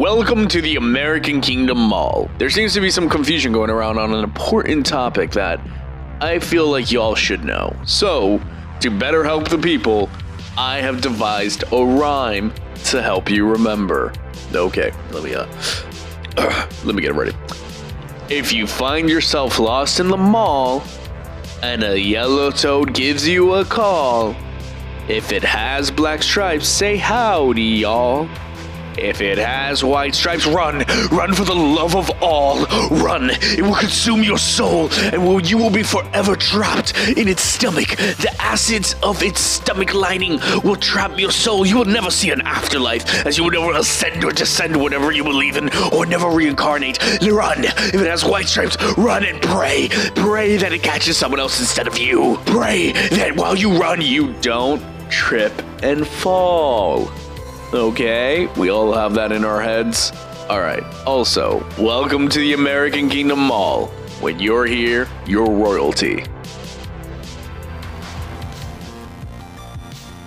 Welcome to the American Kingdom Mall. There seems to be some confusion going around on an important topic that I feel like y'all should know. So, to better help the people, I have devised a rhyme to help you remember. Okay, let me uh, let me get it ready. If you find yourself lost in the mall and a yellow toad gives you a call, if it has black stripes, say howdy, y'all. If it has white stripes, run! Run for the love of all! Run! It will consume your soul, and you will be forever trapped in its stomach. The acids of its stomach lining will trap your soul. You will never see an afterlife, as you will never ascend or descend whatever you believe in, or never reincarnate. Run! If it has white stripes, run and pray! Pray that it catches someone else instead of you. Pray that while you run, you don't trip and fall. Okay, we all have that in our heads. Alright, also, welcome to the American Kingdom Mall. When you're here, you're royalty.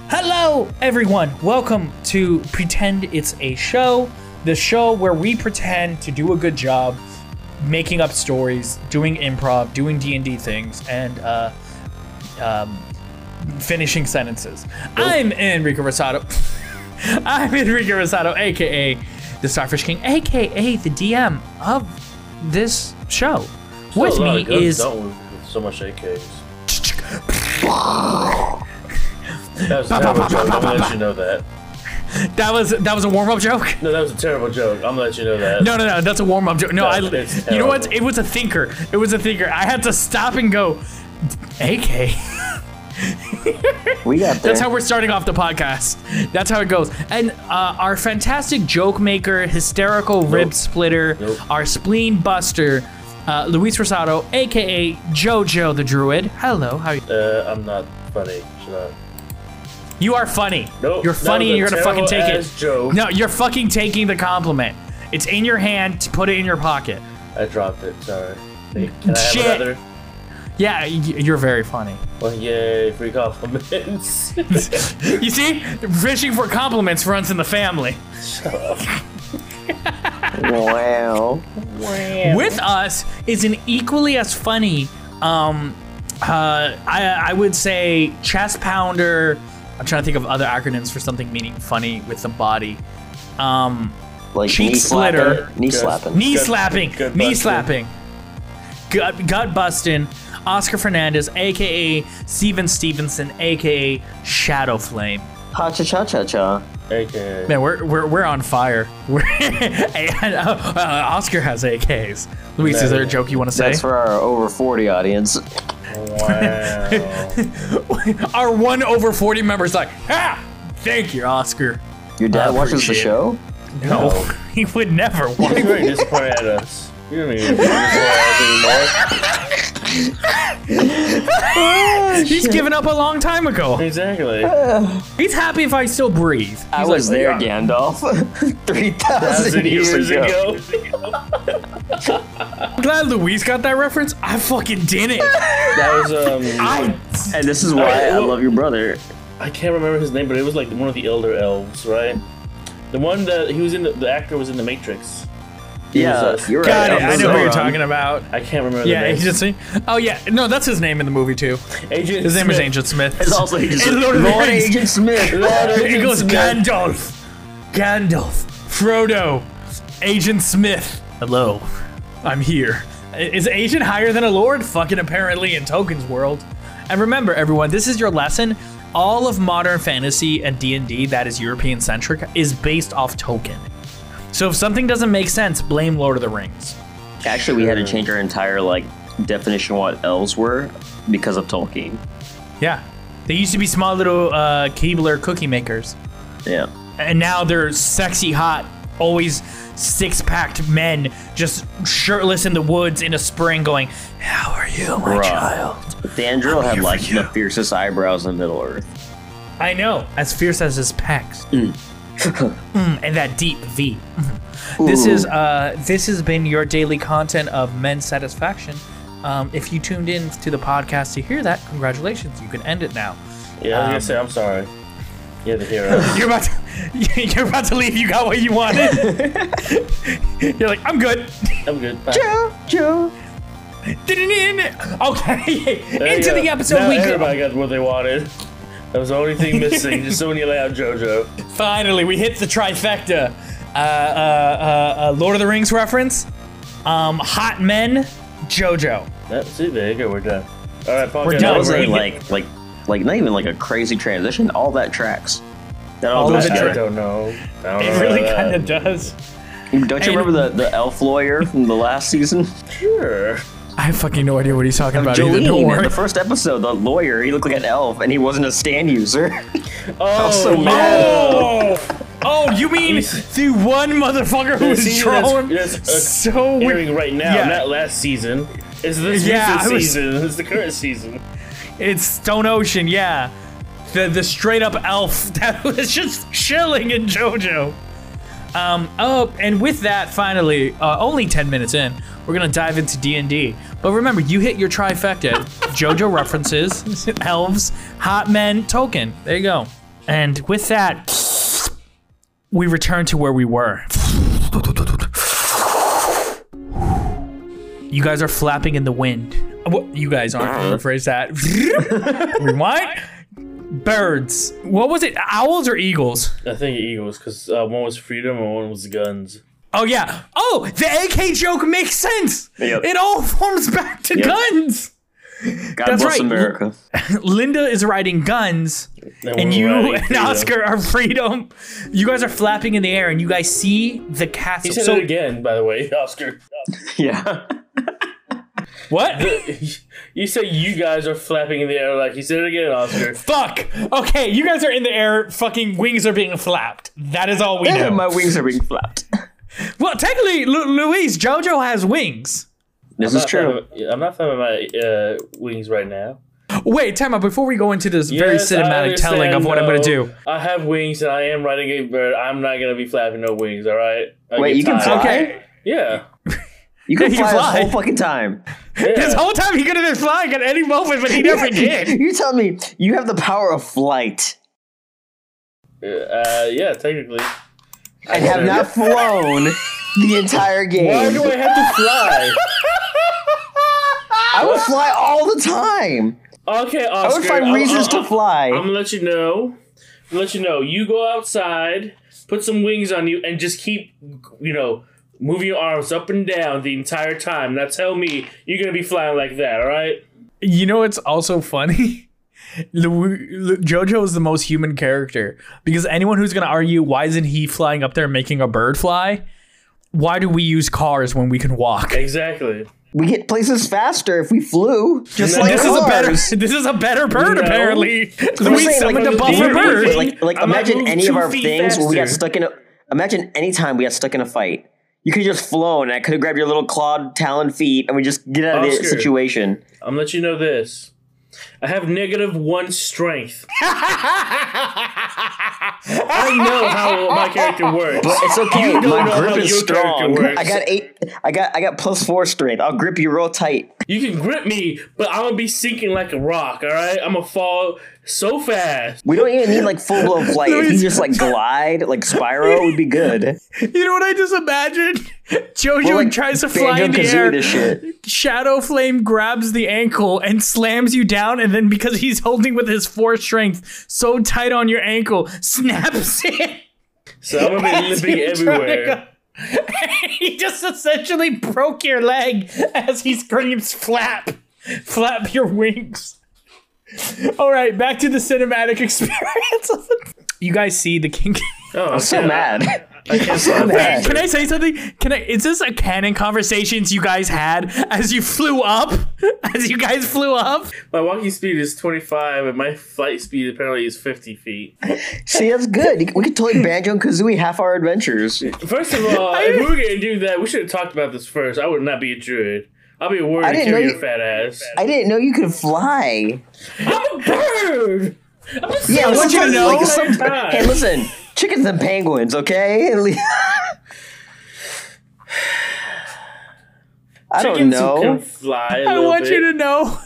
Hello, everyone. Welcome to Pretend It's a Show, the show where we pretend to do a good job making up stories, doing improv, doing D&D things, and uh, um, finishing sentences. I'm Enrico Rosato. I'm Enrique Rosado, aka the Starfish King, aka the DM of this show. With Still lot me is with so much AKs. That was a terrible joke. I'm gonna let you know that. that was that was a warm up joke. No, that was a terrible joke. I'm gonna let you know that. No, no, no. That's a warm up joke. No, No, I. You know what? It was a thinker. It was a thinker. I had to stop and go. AK. We got there. That's how we're starting off the podcast. That's how it goes. And uh, our fantastic joke maker, hysterical rib splitter, Nope. our spleen buster, uh, Luis Rosado, aka JoJo the Druid. Hello. How are you? Uh, I'm not funny. Shut up. You are funny. Nope, You're funny and you're gonna fucking take it. joke. No, you're fucking taking the compliment. It's in your hand. To put it in your pocket. I dropped it. Sorry. Hey, Can I have Shit. Another? Yeah, you're very funny. Well, yay, free compliments. You see, fishing for compliments runs in the family. wow. Wow. With us is an equally as funny, um, uh, I, I would say chest pounder. I'm trying to think of other acronyms for something meaning funny with the body. Um, Like Cheek knee slapping. splitter. Knee slapping. knee slapping, knee slapping, gut gut busting. Oscar Fernandez, aka Steven Stevenson, aka Shadow Flame. Ha cha cha cha cha. AK. Man, we're we're, we're on fire. We're and, uh, uh, Oscar has AKs. Luis, is there a joke you want to say? That's for our over 40 audience. Wow. Our one over forty members like, ah, thank you, Oscar. Your dad I watches the show? No, he would never. Watch. He's Why? very disappointed at us. You don't even do this anymore. He's given up a long time ago. Exactly. He's happy if I still breathe. I He's was like, there, "Yeah." Gandalf. 3,000 Thousand years, years ago. ago. I'm glad Luis got that reference. I fucking didn't. That was um. I And this is why I love your brother. I can't remember his name, but it was like one of the elder elves, right? The one that he was in. The, the actor was in the Matrix. He Yeah, uh, you're got right. it. I'm know who you're talking about. I can't remember. Yeah, the name. Agent Smith. Oh yeah, no, that's his name in the movie too. Agent. His name is Agent Smith. It's also Agent In Lord of the Lord Agent Smith. Lord It Agent goes Smith. Gandalf, Gandalf, Frodo, Agent Smith. Hello, I'm here. Is Agent higher than a lord? Fucking apparently in Tolkien's world. And remember, everyone, this is your lesson. All of modern fantasy and D&D that is European centric is based off Token. So if something doesn't make sense, blame Lord of the Rings. Actually, we had to change our entire like definition of what elves were because of Tolkien. Yeah, they used to be small little uh, Keebler cookie makers. Yeah. and now they're sexy, hot, always six-packed men just shirtless in the woods in a spring, going, "How are you, my Bruh. child?" Thranduil I'm had like the fiercest eyebrows in Middle Earth. I know, as fierce as his pecs, Mm, and that deep V. Mm. This is uh, this has been your daily content of men's satisfaction. Um, if you tuned in to the podcast to hear that, congratulations, you can end it now. Yeah, I was Um, gonna say I'm sorry. Yeah, the hero. You're about to, you're about to leave. You got what you wanted. you're like, I'm good. I'm good. Bye. Joe. Okay, There into the episode Now we go. everybody got what they wanted. That was the only thing missing. Just so when you lay out JoJo. Finally, we hit the trifecta. Uh, uh, uh, uh, Lord of the Rings reference. Um, Hot Men, JoJo. That's it. There you go. We're done. All right, Paul. We're get done. That was over a it. like like like not even like a crazy transition. All that tracks. That all, All goes of it I don't know. I don't It know really kind of does. Don't you And- remember the, the elf lawyer from the last season? Sure. I have fucking no idea what he's talking about either. Don't Jolene, worry. the first episode, the lawyer, he looked like an elf and he wasn't a stand user. Oh, so yeah. Oh, oh, you mean the one motherfucker who was season that's- trolling? that's, so weird. right now, Yeah. not last season. Is this Yeah, recent was- season. It's the current season. It's Stone Ocean, yeah. The the straight up elf that was just chilling in JoJo. Um, oh, and with that, finally, uh, only 10 minutes in, we're gonna dive into D&D. But remember, you hit your trifecta. JoJo references, elves, hot men, Tolkien. There you go. And with that, we return to where we were. You guys are flapping in the wind. What you guys aren't. I'm gonna rephrase that. Rewind. Birds. What was it? Owls or eagles? I think Eagles, because uh, one was freedom and one was guns. Oh yeah. Oh, the AK joke makes sense. Yep. It all forms back to Yep. guns. God That's bless right. America. Linda is riding guns, And, and you and freedom. Oscar are freedom. You guys are flapping in the air, and you guys see the He castle. said So it again, by the way, Oscar. Yeah. what? you say you guys are flapping in the air like he said it again, Oscar. Fuck. Okay, you guys are in the air. Fucking wings are being flapped. That is all we know. My wings are being flapped. Well, technically, Lu Luis, JoJo has wings. This I'm is true. flapping- I'm not flapping my uh, wings right now. Wait, time out. Before we go into this very Yes, I cinematic telling of understand, what I'm going to do. I have wings and I am riding a bird. I'm not gonna be flapping no wings. All right. I Wait, get you can fly? Okay. Yeah. You can He can fly, fly. the whole fucking time. yeah. This whole time he could have been flying at any moment, but he never did. You tell me you have the power of flight Uh, yeah, technically. And have not flown the entire game. Why do I have to fly? I would fly all the time. Okay, Oscar. I would find I'm- reasons I'm- to fly. I'm gonna let you know. Let you know. You go outside, put some wings on you, and just keep, you know, moving your arms up and down the entire time. Now tell me you're gonna be flying like that, all right? You know what's also funny? Lu- Lu- JoJo is the most human character because anyone who's going to argue why isn't he flying up there making a bird fly? Why do we use cars when we can walk? Exactly. we get places faster if we flew. Just No, like This is a better. cars. This is a better bird, No. apparently. I'm saying, summoned like, a buffer bird. you're- Like, like I might imagine any of our feet things where we got stuck in a. Imagine any time we got stuck in a fight. You could have just flown. And I could have grabbed your little clawed talon feet, and we just get out of the situation. I'm gonna let you know this. I have negative one strength. I know how my character works. But it's okay. You don't My grip is strong. I got eight. I got. I got plus four strength. I'll grip you real tight. You can grip me, but I'm gonna be sinking like a rock. All right, I'm gonna fall so fast. We don't even need like full blown flight. If you just like glide, like Spyro, would be good. You know what I just imagined? JoJo We're, like, tries to fly in the air. shit. Shadow Flame grabs the ankle and slams you down, and then because he's holding with his force strength so tight on your ankle, snaps it. So I'm gonna be as limping you try to everywhere. he just essentially broke your leg as he screams, "Flap, flap your wings." All right, back to the cinematic experience. you guys see the king. Oh, I'm So mad. I can't so fly. Can I say something? Can I? Is this a canon conversations you guys had as you flew up? As you guys flew up? My walking speed is 25, and my flight speed apparently is 50 feet. See, that's good. We could totally Banjo and Kazooie half our adventures. First of all, if we were gonna do that, we should have talked about this first. I would not be a druid. I'll be a warrior I didn't know your you- fat ass. I didn't know you could fly. I'm a bird. I'm a Yeah, I want you to know- Like, some, hey, listen, chickens and penguins, okay? At least- I don't know. Can fly a I want bit. you to know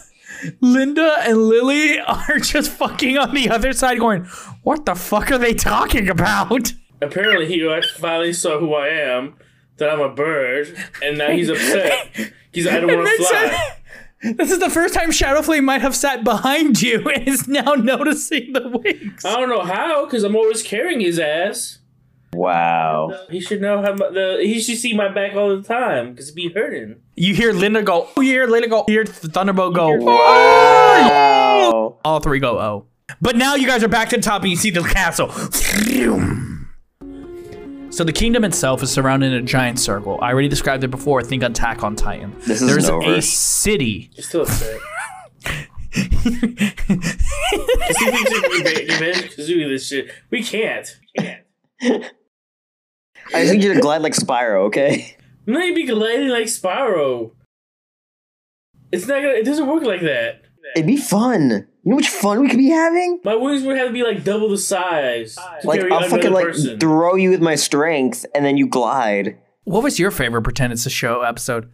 Linda and Lily are just fucking on the other side, going, "What the fuck are they talking about?" Apparently, he finally saw who I am, that I'm a bird, and now he's upset. He's I don't want to fly. sense. This is the first time Shadowflame might have sat behind you and is now noticing the wings. I don't know how, because I'm always carrying his ass. Wow. He should know how my, the he should see my back all the time, because it be hurting. You hear Linda go, oh, you hear Linda go, you hear Thunderbolt go, oh! Wow. all three go, oh. But now you guys are back to the top and you see the castle. So the kingdom itself is surrounded in a giant circle. I already described it before. Think on Attack on Titan. This isn't There's over. a city. He's still upset. Because we can advantage Kazooie this shit. We can't. We can't. I think you're glide like Spyro, okay? I'm not even be gliding like Spyro. It's not gonna. It doesn't work like that. It'd be fun. You know how much fun we could be having? My wings would have to be like double the size to Like carry I'll fucking like person. throw you with my strength and then you glide. What was your favorite Pretend It's a Show episode?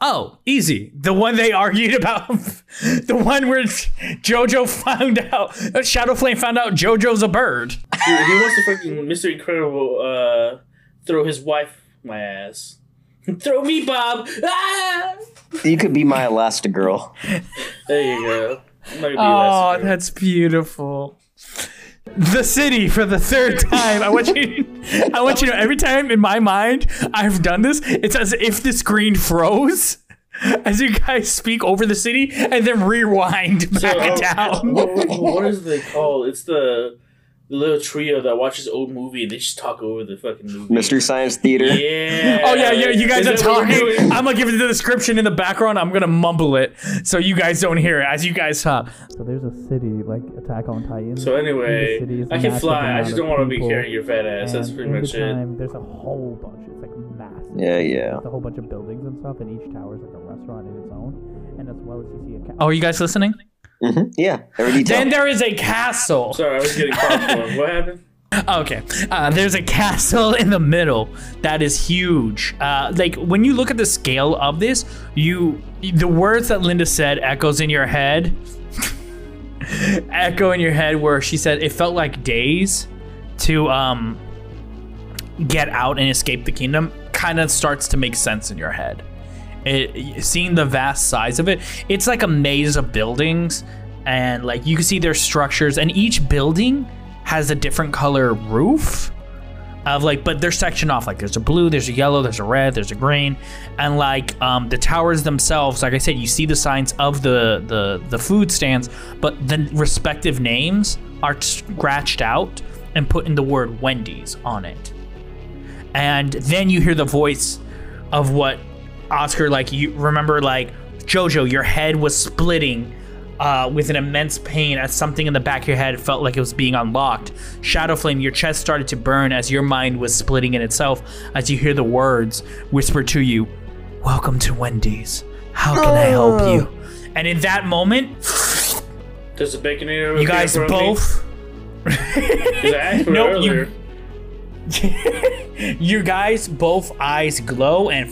Oh, easy. The one they argued about. the one where JoJo found out, Shadowflame found out JoJo's a bird. Dude, he wants to fucking Mr. Incredible uh, throw his wife my ass. throw me, Bob. Ah! You could be my Elastigirl. There you go. I'm not gonna be Oh, that's beautiful. The city for the third time. I want you. I want you to know. Every time in my mind I've done this, it's as if the screen froze as you guys speak over the city and then rewind back uh, down. what, what- is they called? It's the, the little trio that watches old movie and they just talk over the fucking movie. Mystery Science Theater. Yeah. Oh yeah, yeah. You guys Is are that what we're talking. I'm gonna give it the description in the background. I'm gonna mumble it so you guys don't hear it as you guys talk. So there's a city like Attack on Titan. So anyway, I can fly. I just don't want to be carrying your fat ass. That's pretty much it. There's a whole bunch. It's like massive. Yeah, yeah. a whole bunch of buildings and stuff, and each tower is like a restaurant in its own, and as well as you see a. Ca- oh, are you guys listening? Hmm Yeah, every detail. Then there is a castle. Sorry, I was getting popcorn. what happened? Okay, uh, there's a castle in the middle that is huge. Uh, like when you look at the scale of this, you the words that Linda said echoes in your head. echo in your head where she said it felt like days to um get out and escape the kingdom kind of starts to make sense in your head. It, seeing the vast size of it, it's like a maze of buildings, and like you can see their structures, and each building has a different color roof. Of like, but they're sectioned off. Like, there's a blue, there's a yellow, there's a red, there's a green, and like um, the towers themselves. Like I said, you see the signs of the the the food stands, but the respective names are scratched out and put in the word Wendy's on it and then you hear the voice of what Oscar like you remember like Jojo your head was splitting uh, with an immense pain as something in the back of your head felt like it was being unlocked. Shadowflame, your chest started to burn as your mind was splitting in itself as you hear the words whispered to you, Welcome to Wendy's. How can I help you? And in that moment, Does the baconator? you guys both Because I asked for Nope, you- you guys both eyes glow and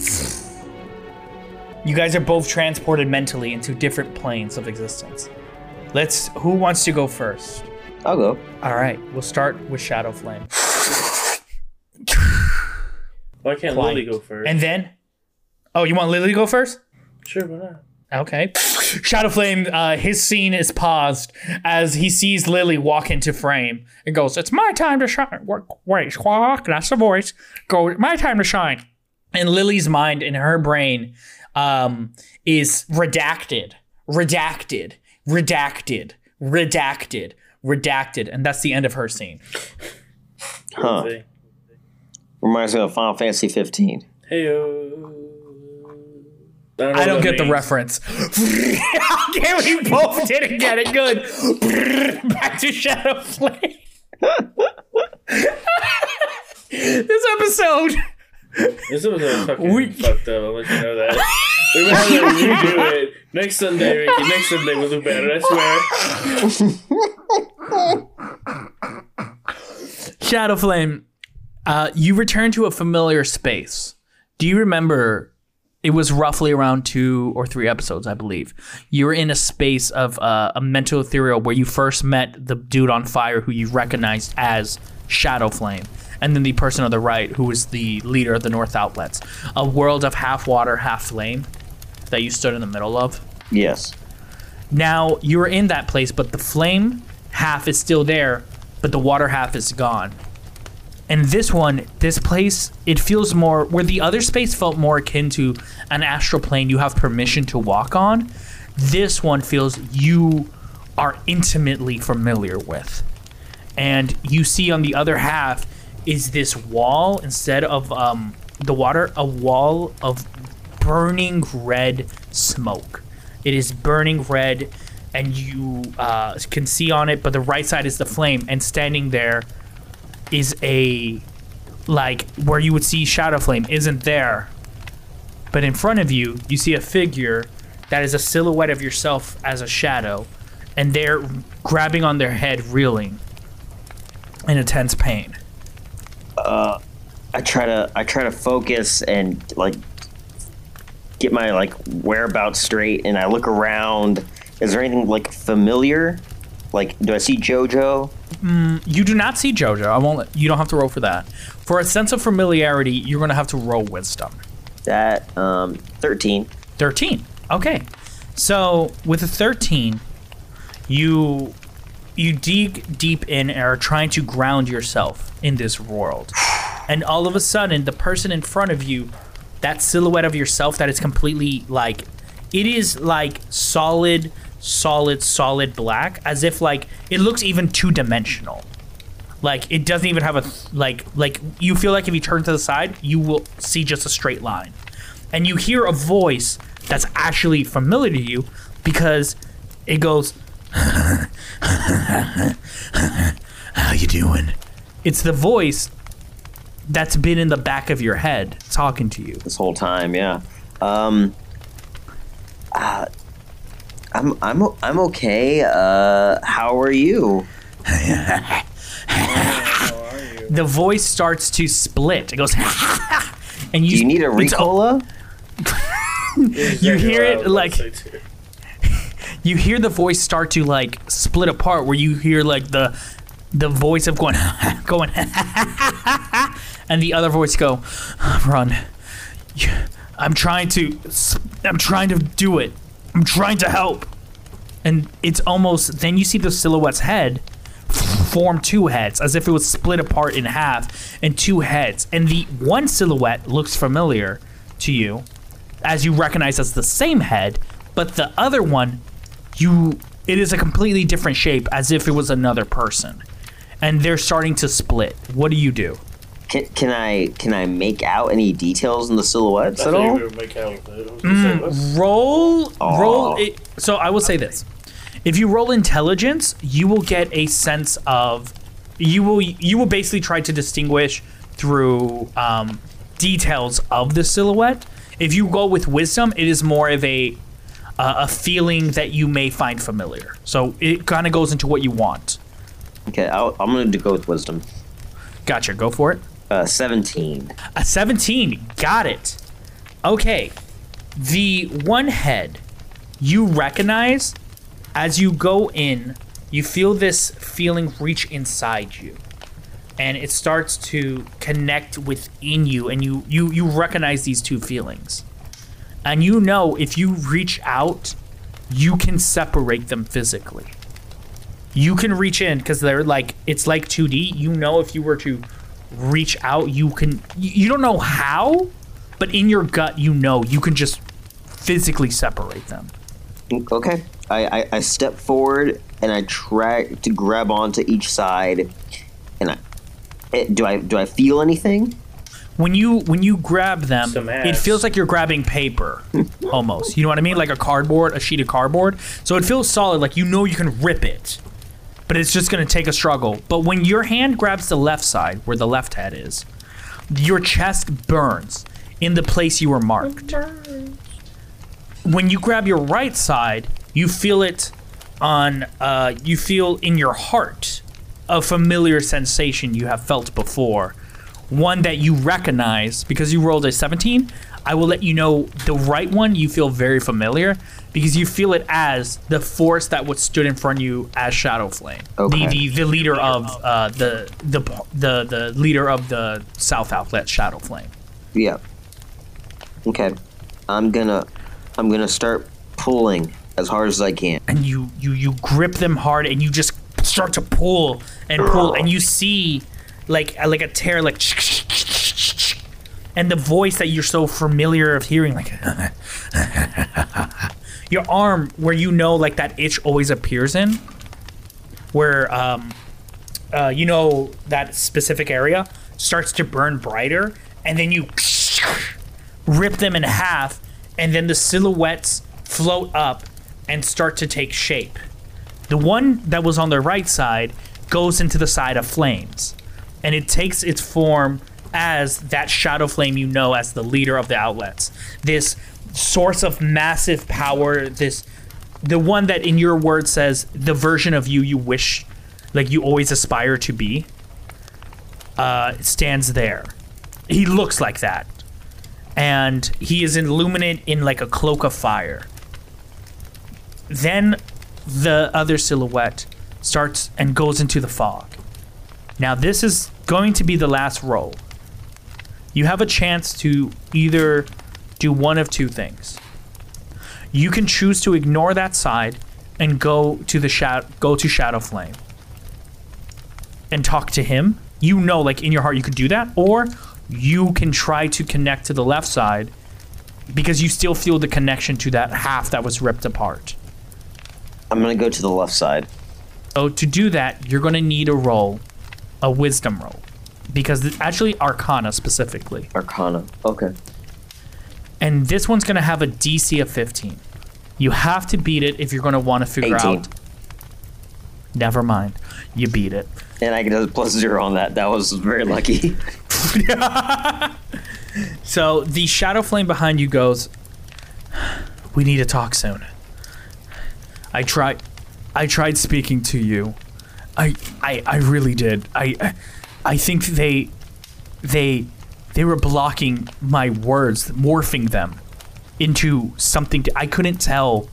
you guys are both transported mentally into different planes of existence. Let's who wants to go first? I'll go. All right, we'll start with Shadow Flame. Why can't Quiet. Lily go first? And then Oh, you want Lily to go first? sure, why not? Okay. Shadowflame, uh, his scene is paused as he sees Lily walk into frame and goes, It's my time to shine. Wait, Wait, squawk, that's the voice. Go, my time to shine. And Lily's mind in her brain um, is redacted, redacted, redacted, redacted, redacted. And that's the end of her scene. Huh. Reminds me of Final Fantasy 15. Hey, I don't get the reference. okay, we both didn't get it. Good. Back to Shadowflame. this episode. This was a fucking We- fucked up. I'll let you know that. We're gonna have to redo it next Sunday, Ricky. Next Sunday we'll do better. I swear. Shadowflame, uh, you return to a familiar space. Do you remember it was roughly around two or three episodes, I believe. You were in a space of uh, a mental ethereal where you first met the dude on fire who you recognized as Shadow Flame, and then the person on the right who was the leader of the North Outlets. A world of half water, half flame that you stood in the middle of. Yes. Now you're in that place, but the flame half is still there, but the water half is gone. And this one, this place, it feels more where the other space felt more akin to an astral plane you have permission to walk on. This one feels you are intimately familiar with. And you see on the other half is this wall instead of um, the water, a wall of burning red smoke. It is burning red, and you uh, can see on it, but the right side is the flame, and standing there is a like where you would see shadow flame isn't there but in front of you you see a figure that is a silhouette of yourself as a shadow and they're grabbing on their head reeling in intense pain I try to I try to focus and like get my like whereabouts straight, and I look around. Is there anything like familiar? Like, do I see JoJo? you do not see jojo i won't let, you don't have to roll for that for a sense of familiarity you're going to have to roll wisdom That um, thirteen. 13 okay so with a 13 you you dig deep in and are trying to ground yourself in this world. And all of a sudden the person in front of you that silhouette of yourself that is completely like it is like solid solid solid black as if like it looks even two dimensional like it doesn't even have a like like you feel like if you turn to the side you will see just a straight line. And you hear a voice that's actually familiar to you because it goes how you doing it's the voice that's been in the back of your head talking to you this whole time. Yeah. Um, uh, I'm I'm o- I'm okay. Uh, how are you? the voice starts to split it goes and you, Do you need a it's- Ricola? You hear it, like- you hear the voice start to like split apart where you hear like the the voice of going going and the other voice go run. I'm trying to i'm trying to do it. I'm trying to help. And it's almost then you see the silhouette's head form two heads as if it was split apart in half and two heads. And the one silhouette looks familiar to you as you recognize as the same head, but the other one, you it is a completely different shape, as if it was another person, and they're starting to split. What do you do? Can, can I can I make out any details in the silhouettes at all? Roll, Aw. roll. It, so I will say this: if you roll intelligence, you will get a sense of you will you will basically try to distinguish through um, details of the silhouette. If you go with wisdom, it is more of a uh, a feeling that you may find familiar. So it kind of goes into what you want. Okay, I'll, I'm gonna go with wisdom. Gotcha. Go for it. Uh, Seventeen. A 17. Got it. Okay. The one head you recognize as you go in, you feel this feeling reach inside you. And it starts to connect within you and you you you recognize these two feelings. And you know if you reach out, you can separate them physically. You can reach in because they're like it's like 2D. You know if you were to reach out, you can. You don't know how, but in your gut, you know you can just physically separate them. Okay. I, I, I step forward and I try to grab onto each side, and I eh, do I do I feel anything? When you when you grab them, it feels like you're grabbing paper, almost. You know what I mean? Like a cardboard, a sheet of cardboard. So it feels solid, like you know you can rip it, but it's just gonna take a struggle. But when your hand grabs the left side, where the left head is, your chest burns in the place you were marked. When you grab your right side, you feel it on. Uh, you feel in your heart a familiar sensation you have felt before, one that you recognize because you rolled a 17. I will let you know the right one you feel very familiar because you feel it as the force that stood in front of you as Shadow Flame, Okay. the, the the leader of uh, the the the the leader of the South Outlet, Shadow Flame. Yeah. Okay. I'm gonna I'm gonna start pulling as hard as I can. and you you you grip them hard and you just start to pull and pull and you see like like a tear like and the voice that you're so familiar of hearing like your arm where you know like that itch always appears in where um uh, you know that specific area starts to burn brighter and then you rip them in half and then the silhouettes float up and start to take shape. The one that was on the right side goes into the side of flames and it takes its form as that shadow flame you know as the leader of the outlets. This source of massive power this the one that in your word says the version of you you wish like you always aspire to be uh stands there. He looks like that. And he is illuminated in like a cloak of fire. Then the other silhouette starts and goes into the fog. Now, this is going to be the last roll. You have a chance to either do one of two things. You can choose to ignore that side and go to the shadow, go to Shadow Flame and talk to him. You know, like in your heart, you could do that, or you can try to connect to the left side because you still feel the connection to that half that was ripped apart. I'm gonna go to the left side. So to do that, you're going to need a roll, a wisdom roll, because actually Arcana specifically, Arcana. Okay. and this one's going to have a DC of 15. You have to beat it if you're going to want to figure 18. out. Never mind, you beat it. And I get a plus zero on that. That was very lucky. So the shadow flame behind you goes. We need to talk soon. I tried, I tried speaking to you. I, I, I really did. I, I think they, they, they were blocking my words, morphing them into something. I couldn't tell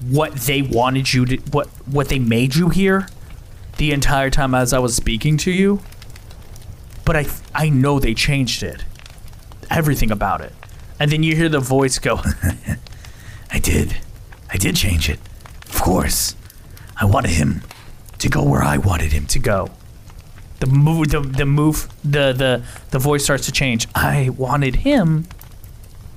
what they wanted you to, what, what they made you hear, the entire time as I was speaking to you. But I, I know they changed it everything about it. And then you hear the voice go, I did. I did change it. Of course. I wanted him to go where I wanted him to go. The move the, the move the, the the voice starts to change. I wanted him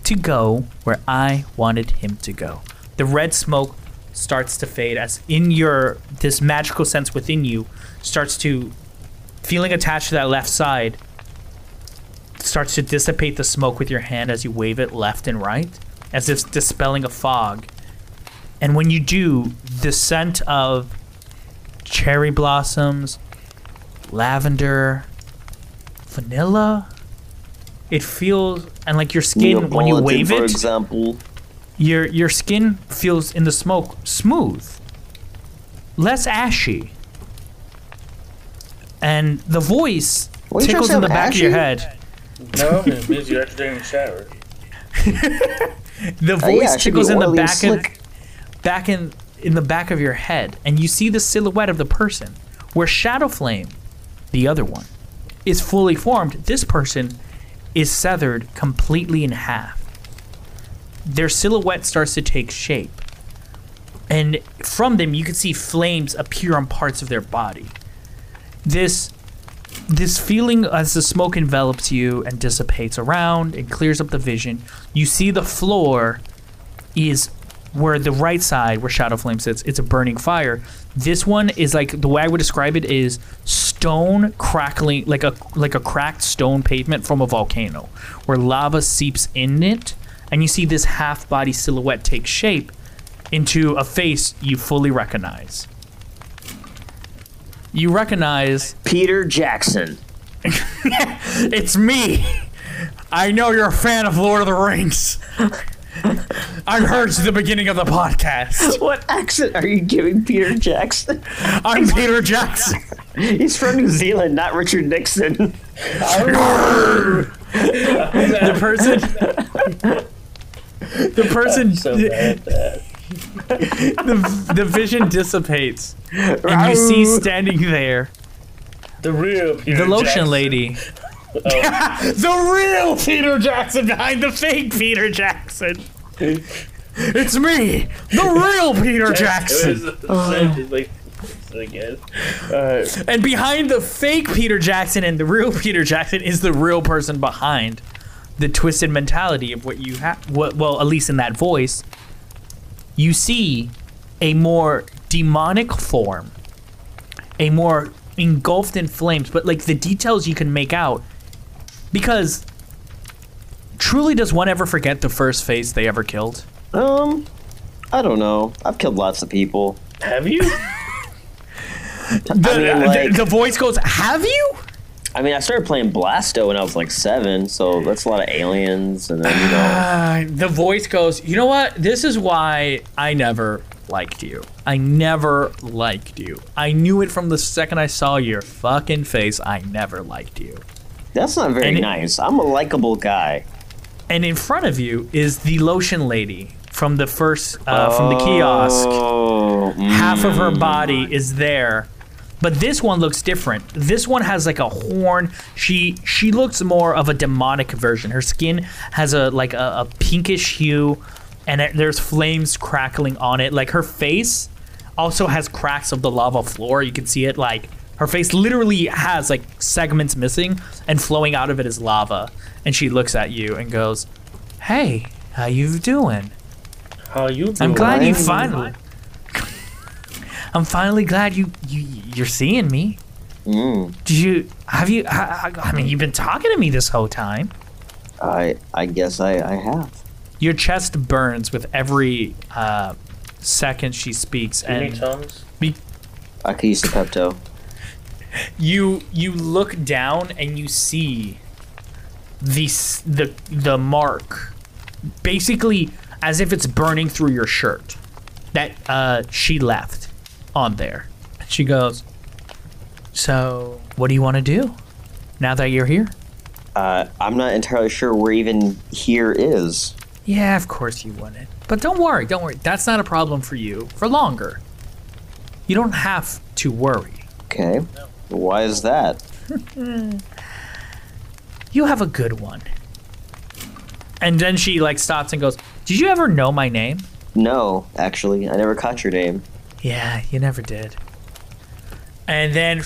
to go where I wanted him to go. The red smoke starts to fade as in your this magical sense within you starts to feeling attached to that left side starts to dissipate the smoke with your hand as you wave it left and right, as if dispelling a fog. And when you do, the scent of cherry blossoms, lavender, vanilla, it feels and like your skin when you Neapolitan, wave for it, example. your your skin feels in the smoke smooth, less ashy. And the voice What, tickles in the have back of your head. No, it means you're actually taking a shower. The Uh, voice yeah, it should be tickles in the back slick. of back in in the back of your head, and you see the silhouette of the person. Where Shadow Flame, the other one, is fully formed. This person is severed completely in half. Their silhouette starts to take shape, and from them you can see flames appear on parts of their body. This this feeling as the smoke envelops you and dissipates around and clears up the vision, you see the floor is where the right side where Shadow Flame sits, it's a burning fire. This one is like the way I would describe it is stone crackling like a like a cracked stone pavement from a volcano where lava seeps in it and you see this half body silhouette take shape into a face you fully recognize. You recognize Peter Jackson. It's me. I know you're a fan of Lord of the Rings. I heard the beginning of the podcast. What accent are you giving Peter Jackson? I'm Peter Jackson. He's from New Zealand, not Richard Nixon. The person. the person. So bad at that. the, the vision dissipates, and you see standing there The real Peter the lotion Jackson. lady. The real Peter Jackson behind the fake Peter Jackson. It's me, the real Peter Jackson. It like again. Alright. And behind the fake Peter Jackson and the real Peter Jackson is the real person behind the twisted mentality of what you have. What, well, at least in that voice, you see a more demonic form, a more engulfed in flames, but like the details you can make out. Because truly, does one ever forget the first face they ever killed? Um, I don't know. I've killed lots of people. Have you? The, mean, like- the, the voice goes, Have you? I mean, I started playing Blasto when I was like seven, so that's a lot of aliens, and then you know, Uh, the voice goes, You know what? This is why I never liked you. I never liked you. I knew it from the second I saw your fucking face. I never liked you. That's not very it- nice. I'm a likable guy. And in front of you is the lotion lady from the first, uh, from the kiosk. Oh, mm. Half of her body is there. But this one looks different. This one has like a horn. She she looks more of a demonic version. Her skin has a like a, a pinkish hue, and it, there's flames crackling on it. Like her face also has cracks of the lava floor. You can see it like her face literally has like segments missing, and flowing out of it is lava. And she looks at you and goes, "Hey, how you doing? How you doing? I'm glad you finally. I'm finally glad you you you're seeing me. Mm. Did you have you? I, I mean, you've been talking to me this whole time. I I guess I I have. Your chest burns with every uh, second she speaks, Any and tongues? be, I could use the Pepto. You you look down and you see the the the mark, basically as if it's burning through your shirt that uh, she left on there. She goes, "So, what do you want to do now that you're here?" Uh, I'm not entirely sure where even here is. Yeah, of course you wouldn't. But don't worry, don't worry. That's not a problem for you for longer. You don't have to worry. Okay. Why is that? You have a good one. And then she like stops and goes, "Did you ever know my name?" No, actually, I never caught your name. Yeah, you never did. And then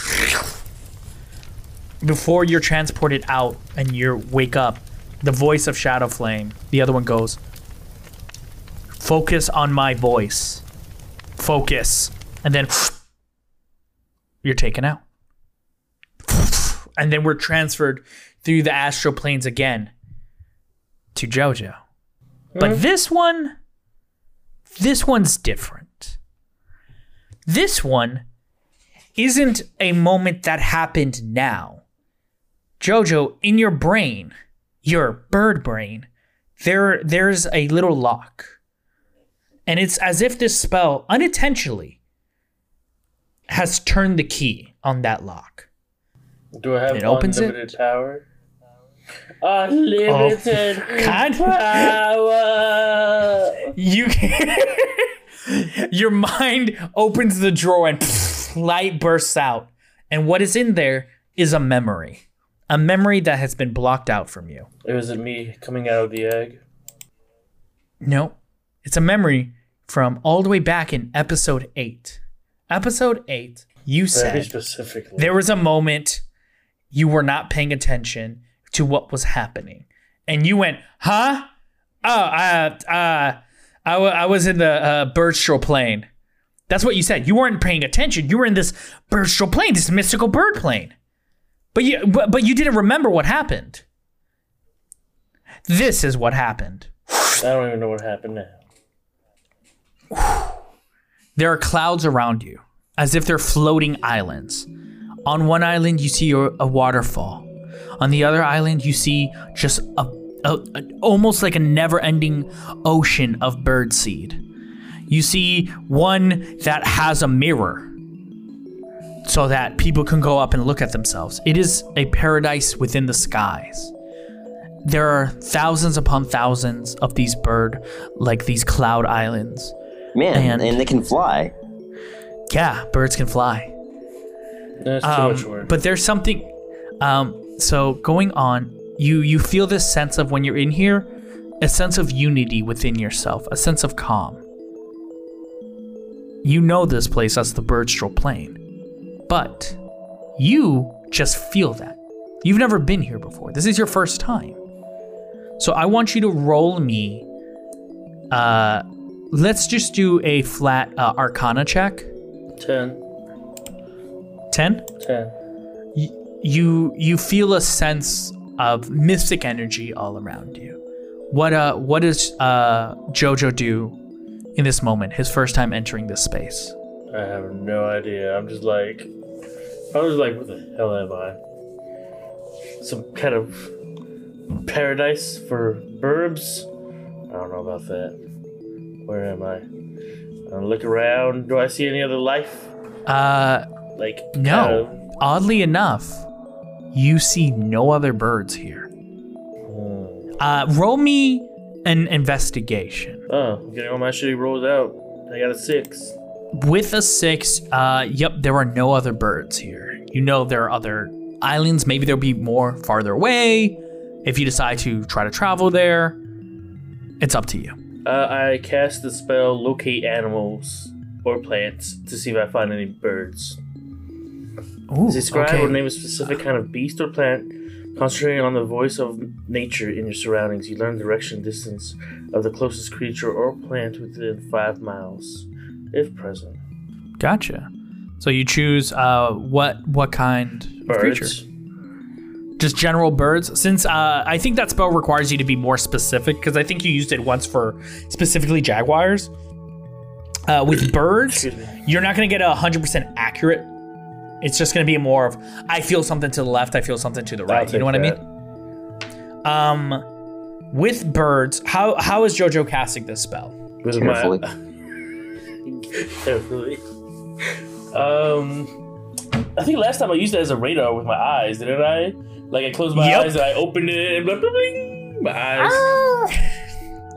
before you're transported out and you wake up, the voice of Shadow Flame, the other one goes, Focus on my voice. Focus. And then you're taken out. And then we're transferred through the astral planes again to JoJo. But mm-hmm. this one, this one's different. This one isn't a moment that happened now. Jojo, in your brain, your bird brain, there there's a little lock. And it's as if this spell unintentionally has turned the key on that lock. Do I have It opens it? unlimited power? Uh, unlimited oh, God. power. You can your mind opens the drawer and light bursts out. And what is in there is a memory. A memory that has been blocked out from you. It was it me coming out of the egg? No, it's a memory from all the way back in episode 8. Episode 8, you Very said specifically. there was a moment you were not paying attention to what was happening. And you went, huh? Oh, uh, uh, I, w- I was in the uh, Birdstro plane. That's what you said. You weren't paying attention. You were in this Birdstro plane, this mystical bird plane. But you, but, but you didn't remember what happened. This is what happened. I don't even know what happened now. There are clouds around you, as if they're floating islands. On one island, you see a, waterfall. On the other island, you see just a, a, a- almost like a never-ending ocean of birdseed. You see one that has a mirror. so that people can go up and look at themselves. It is a paradise within the skies. There are thousands upon thousands of these bird, like these cloud islands. Man, And- and, they can fly. Yeah, birds can fly. That's too Um, much work. but there's something. Um, so going on, you you feel this sense of when you're in here, a sense of unity within yourself, a sense of calm. You know this place as the Birdstrel Plain, but you just feel that. You've never been here before. This is your first time. So I want you to roll me. Uh, let's just do a flat uh, Arcana check. 10. Ten. 10. you you feel a sense of mystic energy all around you. What uh what does uh Jojo do in this moment? His first time entering this space. I have no idea. I'm just like, I was like, what the hell am I? Some kind of paradise for burbs? I don't know about that. Where am I? I look around. Do I see any other life? Uh Like no. kind of- Oddly enough, you see no other birds here. Uh roll me an investigation. Oh, I'm getting all my shitty rolls out. I got a six. With a 6, uh yep, there are no other birds here. You know there are other islands, maybe there'll be more farther away if you decide to try to travel there. It's up to you. Uh, I cast the spell locate animals or plants to see if I find any birds. Ooh, Describe okay. or name a specific kind of beast or plant. Concentrating on the voice of nature in your surroundings, you learn direction and distance of the closest creature or plant within five miles, if present. Gotcha. So you choose uh, what what kind of creature? Birds. Just general birds. Since uh, I think that spell requires you to be more specific, because I think you used it once for specifically jaguars. Uh, with birds, you're not gonna get a hundred percent accurate. It's just going to be more of I feel something to the left, I feel something to the right. You know what that. I mean? Um, with birds, how how is JoJo casting this spell? With carefully. My, carefully. Um, I think last time I used it as a radar with my eyes, didn't I? Like I closed my yep. eyes and I opened it and blah, blah, blah, my eyes. Ah.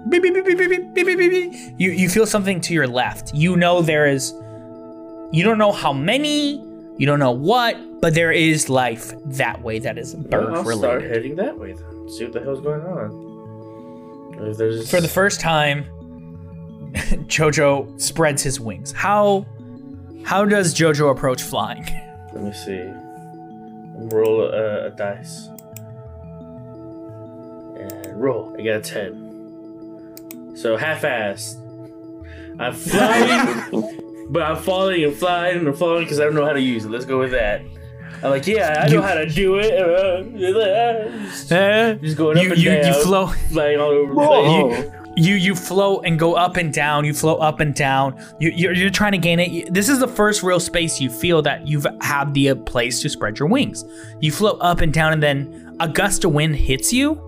Beep, beep, beep, you you feel something to your left. You know there is. You don't know how many. You don't know what, but there is life that way that is bird Well, I'll start heading that way then. See what the hell's going on. If there's For the first time, Jojo spreads his wings. How how does Jojo approach flying? let me see. Roll a, a dice. And roll. I got a ten. So half-assed. I'm flying, but I'm falling and flying and falling because I don't know how to use it. Let's go with that. I'm like, yeah, I know You- how to do it. Uh, Just going up you, and you, down. you flow. flying all over the Whoa. place. you you float and go up and down you float up and down you, you're, you're trying to gain it this is the first real space you feel that you've had the uh, place to spread your wings you float up and down and then a gust of wind hits you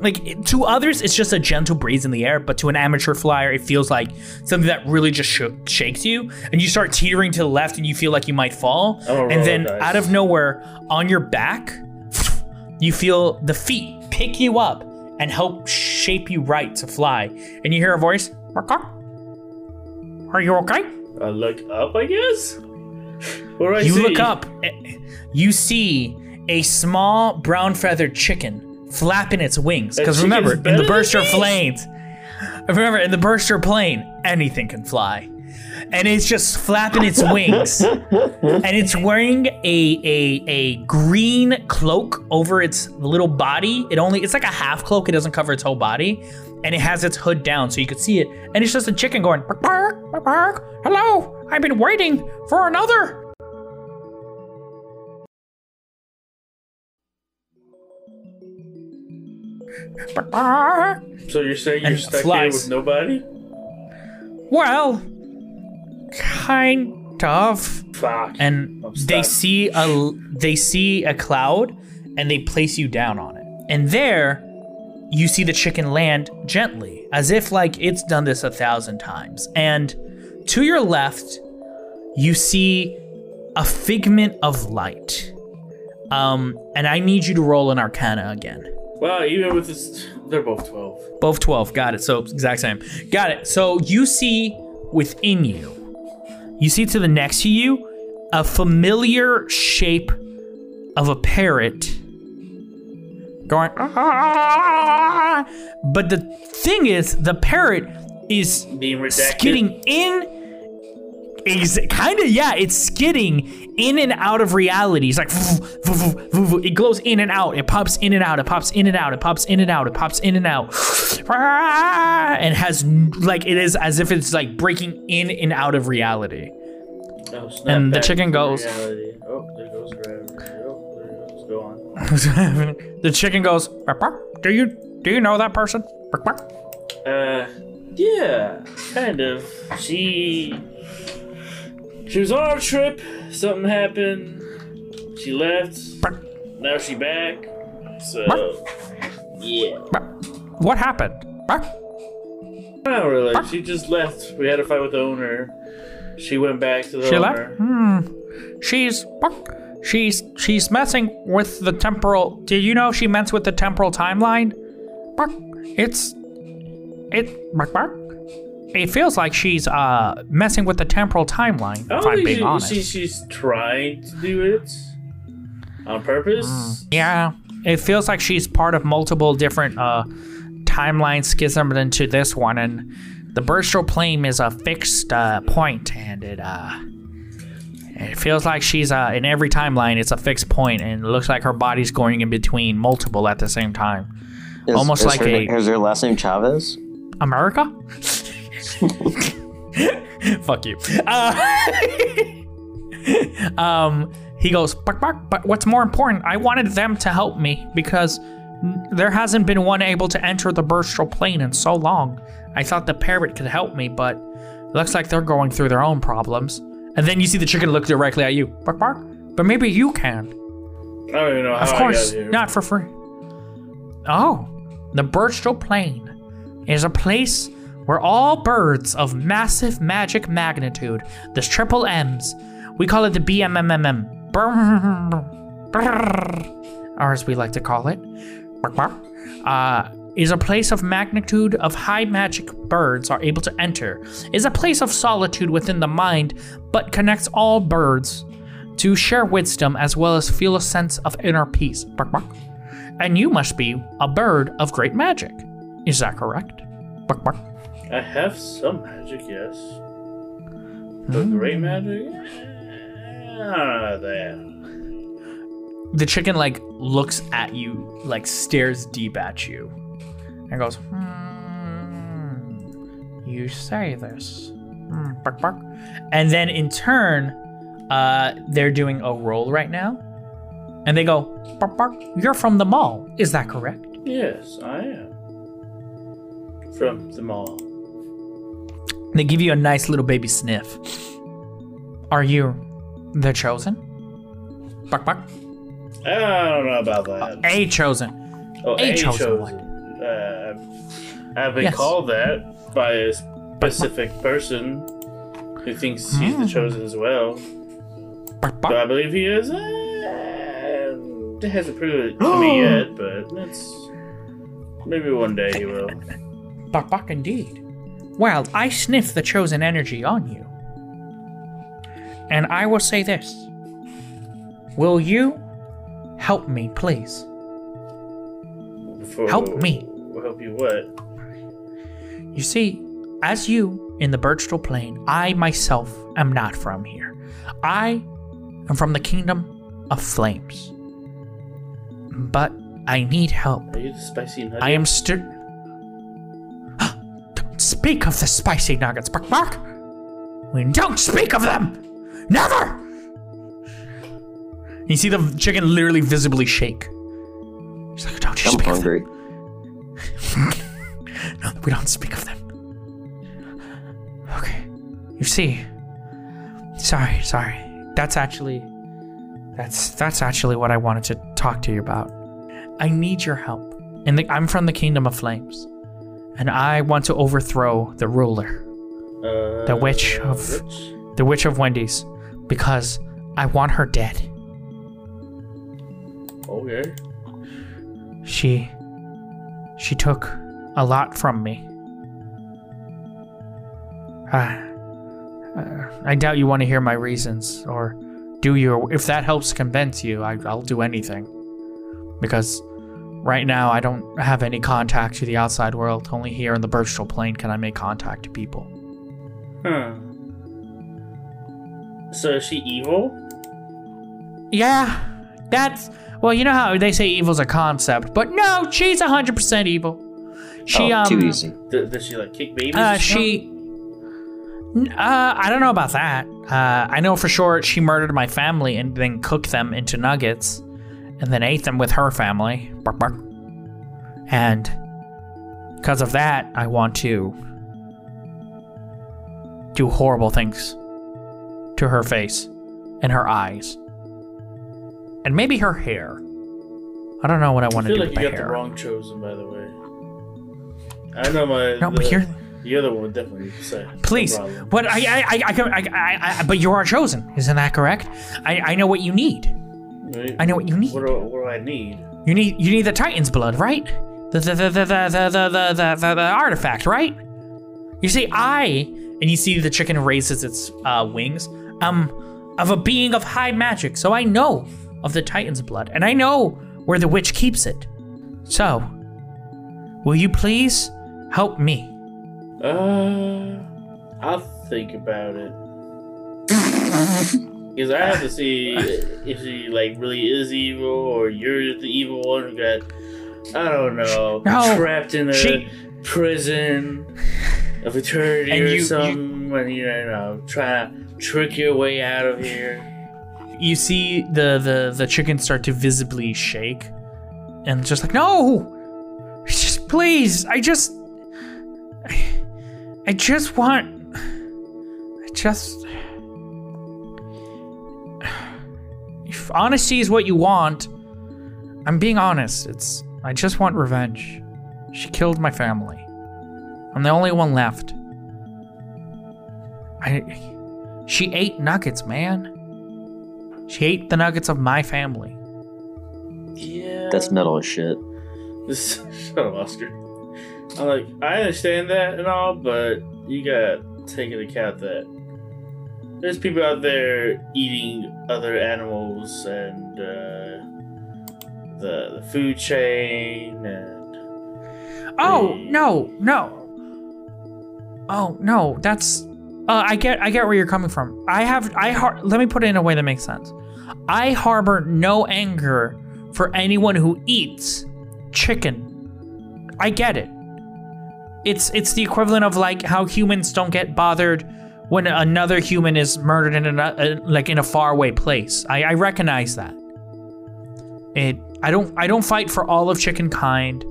like to others it's just a gentle breeze in the air but to an amateur flyer it feels like something that really just sh- shakes you and you start teetering to the left and you feel like you might fall I'm gonna roll and then dice. out of nowhere on your back you feel the feet pick you up and help shape you right to fly. And you hear a voice, "Marco? Are you okay? I look up, I guess. What do I You see? look up. eh, You see a small brown feathered chicken flapping its wings. Because remember, in the burster me? planes, remember in the burster plane, anything can fly. And it's just flapping its wings. and it's wearing a, a a green cloak over its little body. It only it's like a half cloak, it doesn't cover its whole body. And it has its hood down so you could see it. And it's just a chicken going, bark, bark, bark. Hello, I've been waiting for another. So you're saying you're And stuck flies. here with nobody? Well, kind of. Fuck. and they see a they see a cloud and they place you down on it and there you see the chicken land gently as if like it's done this a thousand times and to your left you see a figment of light. Um, and I need you to roll an Arcana again. Well, even with this, they're both 12. Both 12. Got it. So exact same. Got it. So you see within you, you see to the next to you, a familiar shape of a parrot going. "Ah." But the thing is, the parrot is Being redacted. skidding in. Is kind of yeah, it's skidding in and out of reality. It's like it glows in and out. It pops in and out. It pops in and out. It pops in and out. It pops in and out, and has like it is as if it's like breaking in and out of reality. Oh, And the chicken goes- Oh, there goes. Oh, there goes. Go on. the chicken goes. "Bark, bark. Do you do you know that person? Bark, bark." Uh, yeah, kind of. She she was on a trip. Something happened. She left. Now she back. So yeah. What happened? Bark. not really. She just left. We had a fight with the owner. She went back to the She owner. left? Hmm. She's she's she's messing with the temporal. Did you know she messed with the temporal timeline? It's it. It feels like she's uh messing with the temporal timeline. I If don't I'm think being she, honest. she, she's trying to do it on purpose. Yeah, it feels like she's part of multiple different uh timeline schismed into this one, and the Burstro plane is a fixed uh, point, and it uh it feels like she's uh in every timeline it's a fixed point, and it looks like her body's going in between multiple at the same time. Is- Almost is like her, a- Is her last name Chavez? America? Fuck you. Uh, um, he goes, bark, bark, but what's more important, I wanted them to help me because there hasn't been one able to enter the burstral plane in so long. I thought the parrot could help me, but looks like they're going through their own problems. And then you see the chicken look directly at you. Bark, bark. But maybe you can. I don't even know how Of course, not for free. Oh, the Birchtree Plain is a place where all birds of massive magic magnitude, the triple M's, we call it the BMMMM, or as we like to call it, uh, is a place of magnitude of high magic birds are able to enter, is a place of solitude within the mind, but connects all birds to share wisdom as well as feel a sense of inner peace. And you must be a bird of great magic. Is that correct? Bark, bark. I have some magic, yes. But great magic? Ah, there. The chicken like looks at you, like stares deep at you, and goes, hmm, "You say this." Hmm, bark, bark. And then in turn, uh, they're doing a roll right now, and they go, "Bark, bark. You're from the mall. Is that correct?" Yes, I am. From the mall. They give you a nice little baby sniff. Are you the chosen? Bark, bark. I don't know about that. A chosen. oh, a a chosen chosen. Uh, I've been Yes. called that by a specific person who thinks he's Hmm. the chosen as well. Bark, Do I believe he is? Uh, it hasn't proved it to me yet, but that's maybe one day he will. Bark, bark indeed. Well, I sniff the chosen energy on you. And I will say this. Will you help me, please? For, Help me. Help you what? You see, as you in the Birchtree Plain, I myself am not from here. I am from the kingdom of flames. But I need help. Are you the spicy nugget? I am still. Speak of the spicy nuggets, bark bark! We don't speak of them! Never! You see the chicken literally visibly shake. She's like, don't you I'm speak hungry. No, we don't speak of them. Okay. You see. Sorry, sorry. That's actually that's that's actually what I wanted to talk to you about. I need your help. And I'm from the Kingdom of Flames. And I want to overthrow the ruler, Uh, the witch of- which? the Witch of Wendy's, because I want her dead. Okay. She. She took a lot from me. Ah. Uh, I doubt you want to hear my reasons, or do you? If that helps convince you, I, I'll do anything. Because right now, I don't have any contact to the outside world. Only here in the Birchtal Plane can I make contact to people. Huh. So is she evil? Yeah, that's. Well, you know how they say evil's a concept, but no, she's 100% evil. She, oh, um. too easy. Th- does she like kick babies? Uh, she. Uh, I don't know about that. Uh, I know for sure she murdered my family and then cooked them into nuggets, and then ate them with her family. Bark, bark. And because of that, I want to do horrible things to her face and her eyes, and maybe her hair. I don't know what I I want to feel do like with you the got the wrong chosen, by the way. I know my. No, the, but you're. the other one would definitely say. Please, problem. but I, I, I, I, I, I, I, but you are chosen. Isn't that correct? I, I know what you need. I know what you need. What do, what do, I need? You need you need the Titan's blood, right? The the the the the the the the, the, the artifact, right? You see, I and you see the chicken raises its uh, wings. Um, of a being of high magic, so I know of the Titan's blood, and I know where the witch keeps it. So, will you please help me? Uh, I'll think about it. Because I have to see if she like really is evil or you're the evil one who got, I don't know, No, trapped in a she- prison of eternity And or you- you- something, and you know, trying to trick your way out of here. you see the the the chicken start to visibly shake and just like no! Just please i just I, I just want i just if honesty is what you want i'm being honest it's i just want revenge she killed my family i'm the only one left i she ate nuggets man she ate the nuggets of my family. Yeah. That's metal as shit. This, shut up, Oscar. I'm like, I understand that and all, but you gotta take into account that there's people out there eating other animals and uh, the the food chain and Oh Hey. no, no. Oh no, that's. Uh, I get, I get where you're coming from. I have, I har- let me put it in a way that makes sense. I harbor no anger for anyone who eats chicken. I get it. It's, it's the equivalent of like how humans don't get bothered when another human is murdered in a, uh, like in a faraway place. I, I recognize that. It, I don't, I don't fight for all of chicken kind.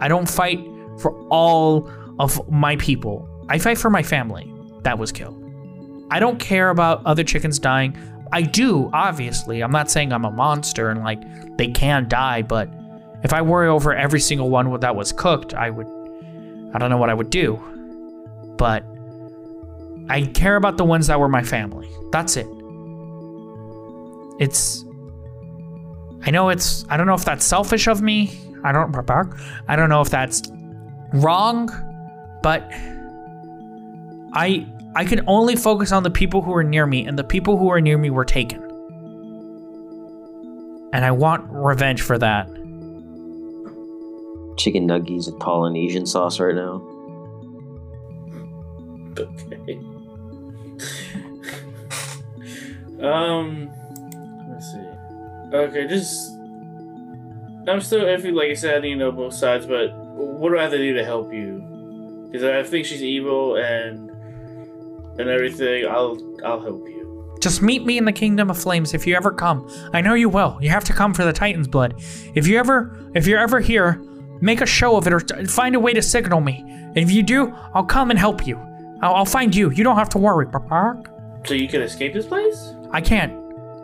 I don't fight for all of my people. I fight for my family that was killed. I don't care about other chickens dying. I do, obviously. I'm not saying I'm a monster and like they can die, but if I worry over every single one that was cooked, I would. I don't know what I would do. But I care about the ones that were my family. That's it. It's. I know it's. I don't know if that's selfish of me. I don't. I don't know if that's wrong, but I I can only focus on the people who are near me, and the people who are near me were taken. And I want revenge for that. Chicken nuggies with Polynesian sauce right now. okay. Um, let's see. Okay, just I'm still iffy. Like I said, I need to know both sides, but what do I have to do to help you? Because I think she's evil and and everything. I'll I'll help you. Just meet me in the Kingdom of Flames if you ever come. I know you will. You have to come for the Titan's blood. If you ever, if you're ever here, make a show of it or t- find a way to signal me. If you do, I'll come and help you. I'll, I'll find you. You don't have to worry. Bark. So you can escape this place? I can't.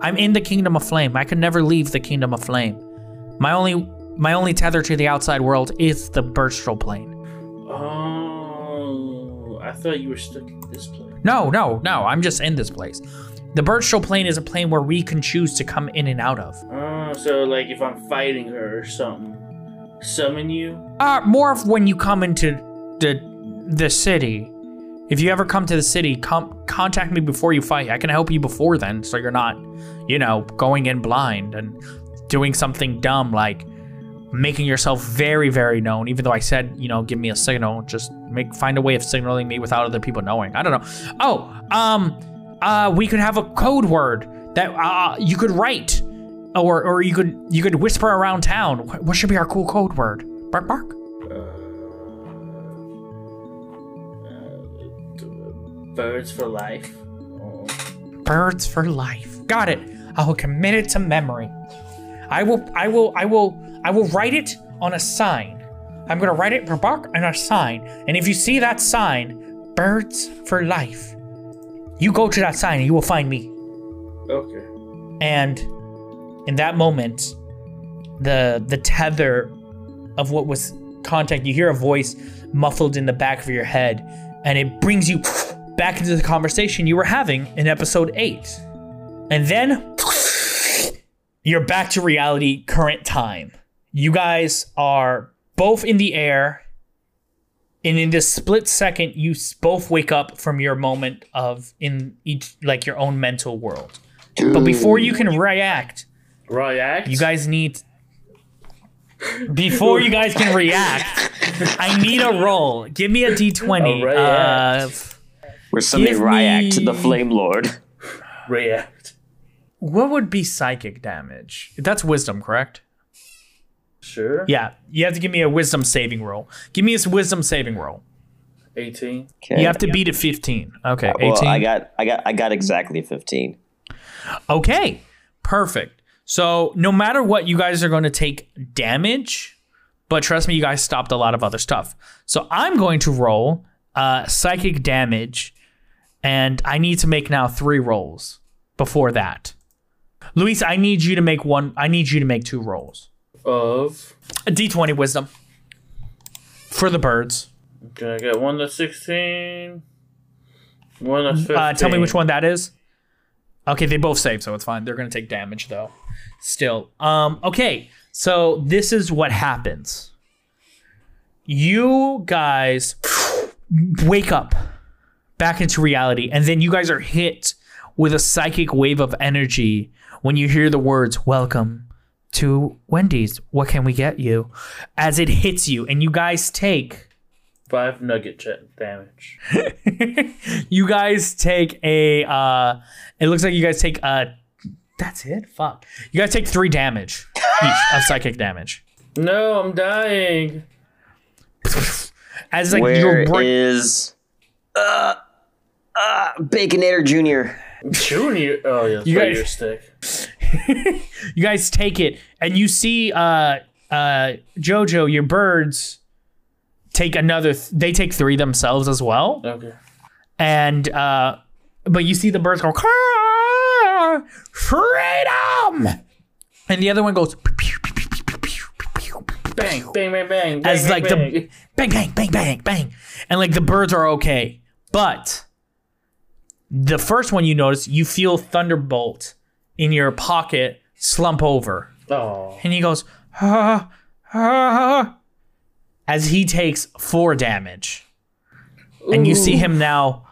I'm in the Kingdom of Flame. I can never leave the Kingdom of Flame. My only, my only tether to the outside world is the Birchtal Plane. Oh, I thought you were stuck in this place. No, no, no. I'm just in this place. The show plane is a plane where we can choose to come in and out of. Oh, so like if I'm fighting her or something, summon you. Uh, more of when you come into the the city. If you ever come to the city, come contact me before you fight. I can help you before then, so you're not, you know, going in blind and doing something dumb like making yourself very, very known. Even though I said, you know, give me a signal, just make find a way of signaling me without other people knowing. I don't know. Oh, um, uh, we could have a code word that uh, you could write, or or you could you could whisper around town. What, what should be our cool code word? Bark bark. Birds for life. Oh. Birds for life. Got it. I will commit it to memory. I will I will I will I will write it on a sign. I'm gonna write it for bark on a sign. And if you see that sign, birds for life, you go to that sign and you will find me. Okay. And in that moment, the the tether of what was contact, you hear a voice muffled in the back of your head, and it brings you back into the conversation you were having in episode eight. And then you're back to reality, current time. You guys are both in the air. And in this split second, you both wake up from your moment of in each like your own mental world. But before you can react, React. you guys need. Before you guys can react, I need a roll. Give me a d20. A react. Where somebody react to the Flame Lord. react. what would be psychic damage? That's wisdom, correct? Sure. Yeah, you have to give me a wisdom saving roll. Give me a wisdom saving roll. 18. Okay. You have to beat a 15. Okay, 18. Well, I got, I got, I got exactly fifteen. Okay, perfect. So no matter what, you guys are going to take damage, but trust me, you guys stopped a lot of other stuff. So I'm going to roll uh, psychic damage, and I need to make now three rolls before that. Luis, I need you to make one. I need you to make two rolls. Of. A D20 wisdom for the birds. Okay, I got one that's 16. One that's 15. Uh, tell me which one that is. Okay, they both save, so it's fine. They're gonna take damage though. Still. Um, okay, so this is what happens. You guys wake up back into reality, and then you guys are hit with a psychic wave of energy when you hear the words "Welcome to Wendy's. What can we get you?" As it hits you, and you guys take Five nugget jet damage. you guys take a uh it looks like you guys take a. that's it fuck you guys take three damage each of psychic damage No, I'm dying. as like Where your brain is uh, uh, Baconator Jr. Junior. Oh, yeah. You guys, your stick. you guys take it, and you see uh, uh, Jojo, your birds, take another. Th- they take three themselves as well. Okay. And, uh, but you see the birds go, freedom! And the other one goes, bang, bang, bang, bang. As like the bang, bang, bang, bang, bang. And like the birds are okay. But the first one you notice you feel thunderbolt in your pocket slump over. Oh. and he goes ah, ah, as he takes four damage. And you see him now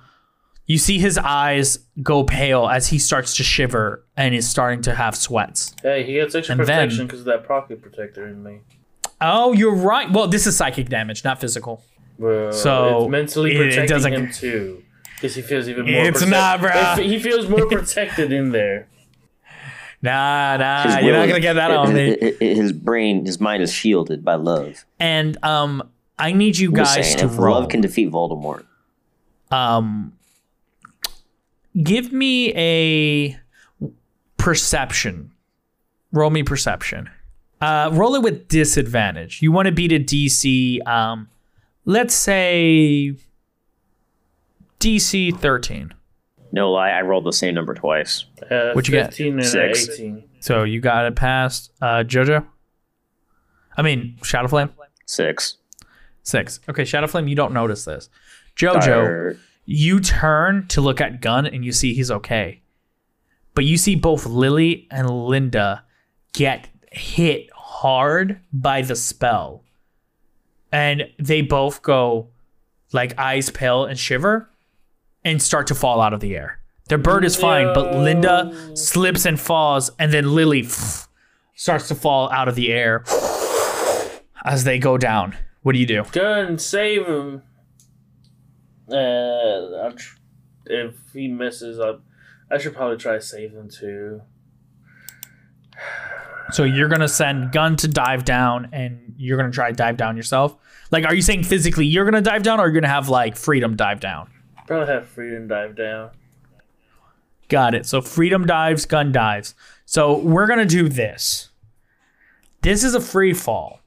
you see his eyes go pale as he starts to shiver and is starting to have sweats. Hey, he gets extra And protection because of that pocket protector in me. oh you're right. Well this is psychic damage not physical. Well, So, mentally it- it protecting doesn't- him too. Because he feels even more. It's protect- not, bruh. He feels more protected in there. Nah, nah, His you're not gonna get that on me. His, his brain, his mind is shielded by love. And um, I need you I'm guys saying, to if roll. love can defeat Voldemort. um, give me a perception. Roll me perception. Uh, roll it with disadvantage. You want to beat a DC. Um, let's say DC thirteen. No lie, I rolled the same number twice. Uh, What'd you get? 15 and Six. 18. So you got it past uh, JoJo. I mean Shadowflame. Six. Six. Okay, Shadowflame. You don't notice this. JoJo. Or- you turn to look at Gun and you see he's okay. but you see both Lily and Linda get hit hard by the spell. And they both go like eyes pale and shiver and start to fall out of the air. Their bird is fine, but Linda slips and falls, and then Lily starts to fall out of the air as they go down. What do you do? Gun, save him. Uh, tr- if he misses, I, I should probably try to save him too. So you're gonna send Gun to dive down, and you're gonna try to dive down yourself. Like, are you saying physically you're gonna dive down, or you're gonna have like Freedom dive down? Probably have freedom dive down. Got it. So Freedom dives, Gun dives. So we're gonna do this. This is a free fall.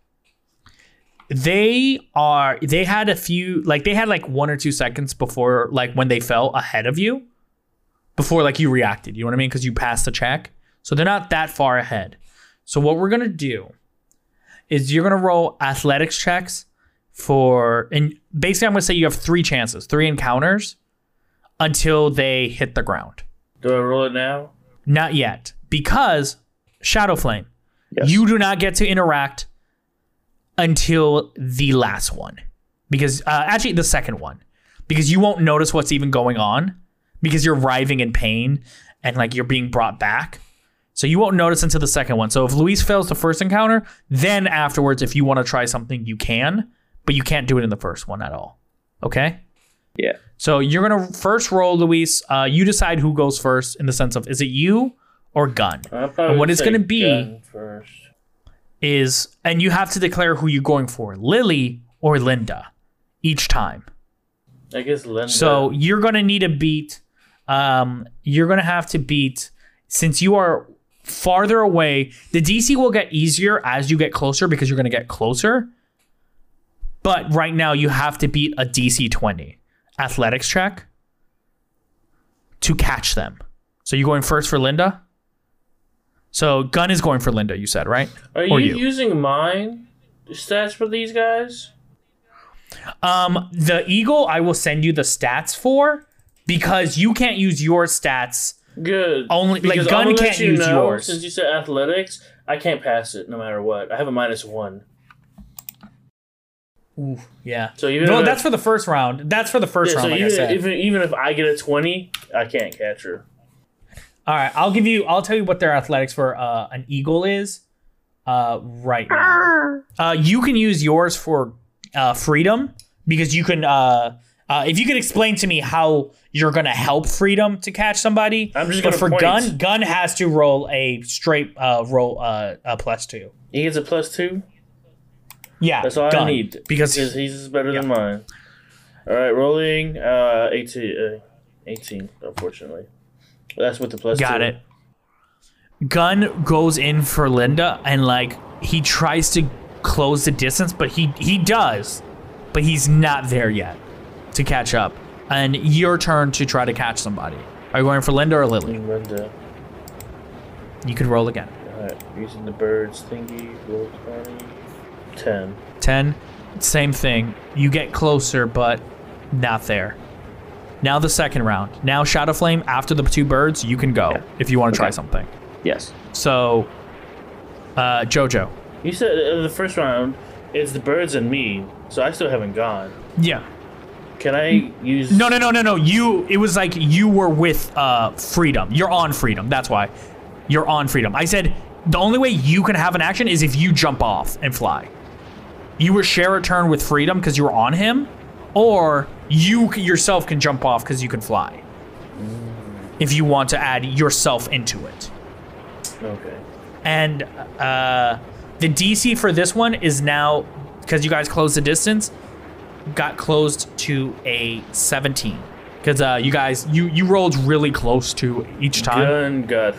They are. They had a few. Like they had like one or two seconds before, like when they fell ahead of you, before like you reacted. You know what I mean? Because you passed the check. So they're not that far ahead. So what we're gonna do is you're gonna roll athletics checks for, and basically I'm gonna say you have three chances, three encounters, until they hit the ground. Do I roll it now? Not yet, because Shadow Flame, Yes. you do not get to interact until the last one, because uh, actually the second one, because you won't notice what's even going on, because you're writhing in pain and like you're being brought back. So you won't notice until the second one. So if Luis fails the first encounter, then afterwards, if you want to try something, you can, but you can't do it in the first one at all. Okay. Yeah. So you're gonna first roll, Luis. Uh, you decide who goes first in the sense of is it you or gun? I'll probably And what it's gonna be gun first. is, and you have to declare who you're going for, Lily or Linda, each time. I guess Linda. So you're gonna need a beat. Um, you're gonna have to beat since you are farther away. The DC will get easier as you get closer because you're gonna get closer. But right now you have to beat a DC 20 athletics check to catch them. So you're going first for Linda? So Gun is going for Linda, you said, right? are you, you. using mine stats for these guys? Um, the Eagle, I will send you the stats for because you can't use your stats. Good. Only- like, gun can't you use know, yours. Since you said athletics, I can't pass it no matter what. I have a minus one. Yeah. So even no, if- that's for the first round. That's for the first Yeah, so round, like I even, said. even even if I get a twenty, I can't catch her. All right, I'll give you. I'll tell you what their athletics for uh, an eagle is. Uh, right now. Uh, you can use yours for uh, freedom because you can. Uh, uh, if you could explain to me how you're gonna help freedom to catch somebody. I'm just but gonna for point. gun, gun has to roll a straight uh, roll uh, a plus two. He gets a plus two. Yeah, That's all gun, I need because he's better than mine. All right, rolling uh, 18, uh, 18 Unfortunately, that's with the plus. Got two. it. Gun goes in for Linda and like he tries to close the distance, but he he does, but he's not there yet to catch up. And your turn to try to catch somebody. Are you going for Linda or Lily? Linda. You could roll again. All right, using the birds thingy. Roll twenty. Ten. Ten, same thing. You get closer, but not there. Now the second round. Now Shadow Flame after the two birds. You can go Yeah. if you want to try something. Yes. So, uh, Jojo. You said uh, the first round it's the birds and me, so I still haven't gone. Yeah. Can I use? No, no, no, no, no. You. It was like you were with uh freedom. You're on freedom. That's why. You're on freedom. I said the only way you can have an action is if you jump off and fly. You were share a turn with freedom because you were on him, or you yourself can jump off because you can fly. If you want to add yourself into it. Okay. And uh, the DC for this one is now because you guys closed the distance, got closed to a 17. Because uh, you guys, you you rolled really close to each time. Gun got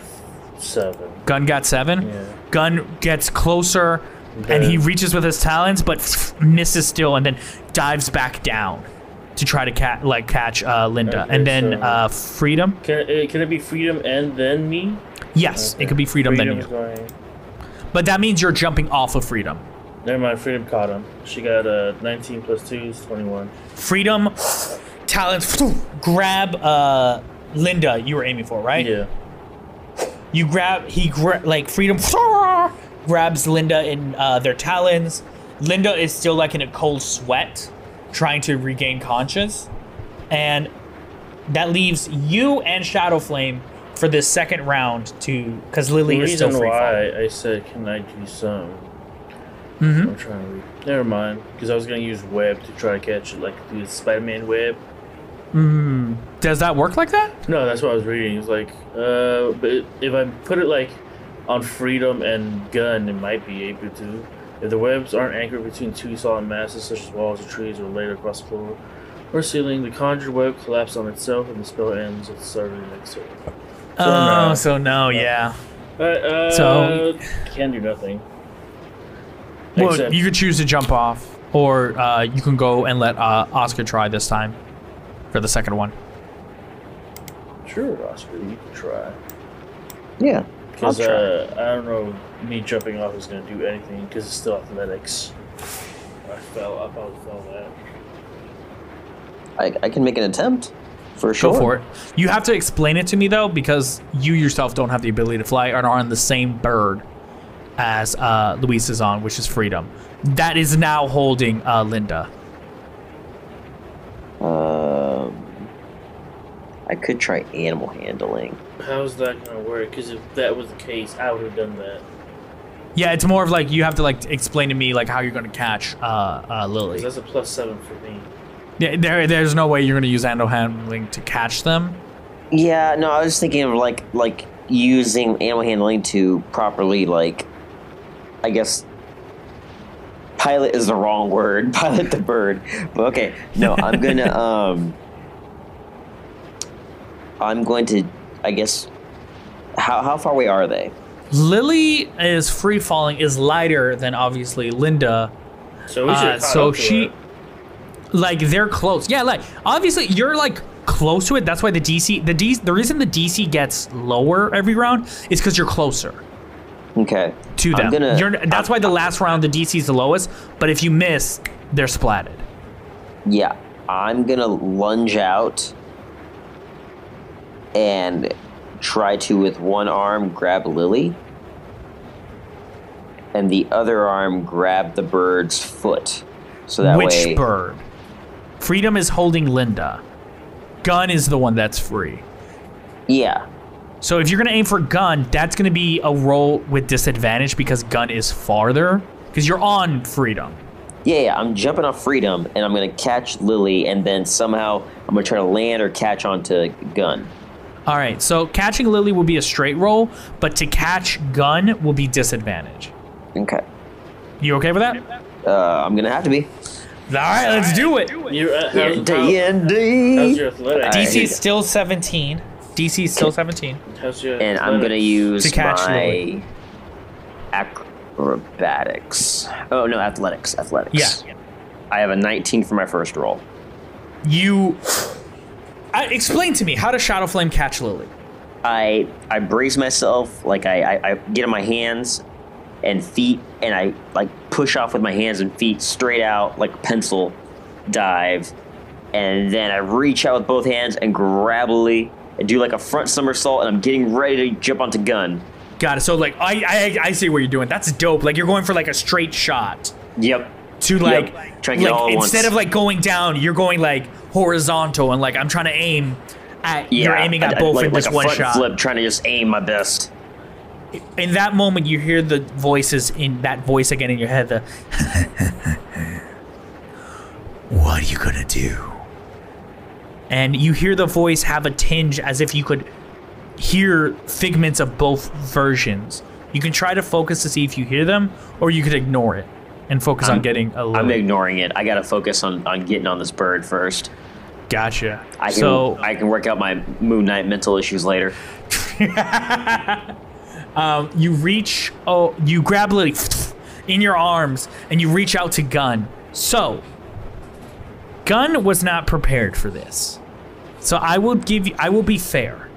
seven. Gun got seven. Yeah. Gun gets closer, and he reaches with his talons, but misses still, and then dives back down to try to cat like catch uh, Linda, Okay, and then so- uh, freedom. Can it, can it be freedom and then me? Yes, Okay. it could be freedom, then Freedom's you, going. but that means you're jumping off of freedom. Never mind. Freedom caught him. She got a 19 plus two is 21. Freedom, talents, grab uh, Linda. You were aiming for right? Yeah. You grab he gra- like freedom grabs Linda in uh, their talons. Linda is still like in a cold sweat, trying to regain conscious, and that leaves you and Shadow Flame for this second round to because The Lily is still reason free falling. why I said, can I do some? Mhm. I'm trying to read. Never mind, because I was gonna use web to try to catch it, like the Spider-Man web. Does that work like that? No, that's what I was reading. It's like, uh, but if I put it like on freedom and gun, it might be able to. If the webs aren't anchored between two solid masses, such as walls or trees, or laid across the floor or ceiling, the conjured web collapses on itself, and the spell ends at the start of the next turn. So, oh, no. so no, yeah. Uh, uh, So- can do nothing. Well, Except- you could choose to jump off, or uh, you can go and let uh, Oscar try this time for the second one. Sure, Oscar, you can try. Yeah. Because I'll uh, I don't know, me jumping off is going to do anything because it's still athletics. I fell, I probably fell that. I, I can make an attempt. For sure. Go for it. You have to explain it to me though, because you yourself don't have the ability to fly and are on the same bird as uh, Luis is on, which is Freedom. That is now holding uh, Linda. Um, I could try animal handling. How's that going to work? Because if that was the case, I would have done that. Yeah, it's more of like you have to like explain to me like how you're gonna catch uh, uh, 'Cause Lily. that's a plus seven for me. Yeah, there, there's no way you're gonna use animal handling to catch them. Yeah, no, I was thinking of like like using animal handling to properly like I guess pilot is the wrong word. Pilot the bird. But okay. No, I'm gonna um I'm going to I guess how how far away are they? Lily is free falling is lighter than obviously Linda. So we should Uh, so she, like, they're close. Yeah, like obviously you're like close to it. That's why the DC, the D, the reason the DC gets lower every round is because you're closer Okay. to them. I'm gonna you're, that's why the last round the DC is the lowest. But if you miss, they're splatted. Yeah, I'm gonna lunge out and try to, with one arm, grab Lily, and the other arm grab the bird's foot. So that Which way, bird? Freedom is holding Linda. Gun is the one that's free. yeah, So if you're gonna aim for gun, that's gonna be a roll with disadvantage because gun is farther. Because you're on freedom. yeah, yeah. I'm jumping off freedom, and I'm gonna catch Lily, and then somehow I'm gonna try to land or catch onto gun. All right, so catching Lily will be a straight roll, but to catch gun will be disadvantage. Okay, You okay with that? Uh, I'm gonna have to be. All right, let's do it. You're at, Yeah, how's, D and D. how's your athletics? DC is still 17. DC is still 17. How's your and I'm gonna use To catch my Lily. acrobatics. Oh no, athletics. Athletics. Yeah. I have a 19 for my first roll. You. Uh, explain to me how does Shadow Flame catch Lily? I I brace myself, like I, I, I get on my hands and feet, and I like push off with my hands and feet straight out like a pencil dive, and then I reach out with both hands and grab Lily and do like a front somersault, and I'm getting ready to jump onto gun. Got it. So like I I, I see what you're doing. That's dope. Like you're going for like a straight shot Yep. to like, get like all at once. instead of like going down, you're going like horizontal and like I'm trying to aim at yeah, you're aiming at I- I- both like, in this like a one shot. flip, trying to just aim my best. in that moment you hear the voices in that voice again in your head the what are you gonna do and you hear the voice have a tinge as if you could hear figments of both versions you can try to focus to see if you hear them or you could ignore it and focus on I'm- getting a I'm ignoring it. I gotta focus on, on getting on this bird first. gotcha I can so I can work out my Moon Knight mental issues later. Um, you reach oh you grab Lily in your arms and you reach out to Gun. So Gun was not prepared for this. So I will give you I will be fair.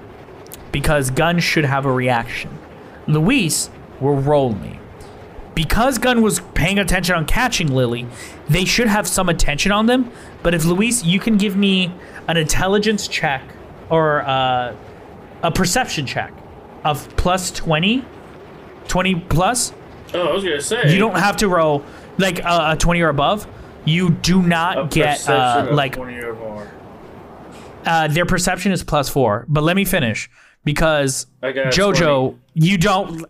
Because Gun should have a reaction. Luis will roll me. Because Gun was paying attention on catching Lily, they should have some attention on them. But if Luis, you can give me an intelligence check or uh, a perception check of plus 20, 20 plus, Oh, I was gonna say you don't have to roll like uh, a 20 or above. You do not a get uh, like 20 or more. uh, their perception is plus four. But let me finish because I got a JoJo, you don't.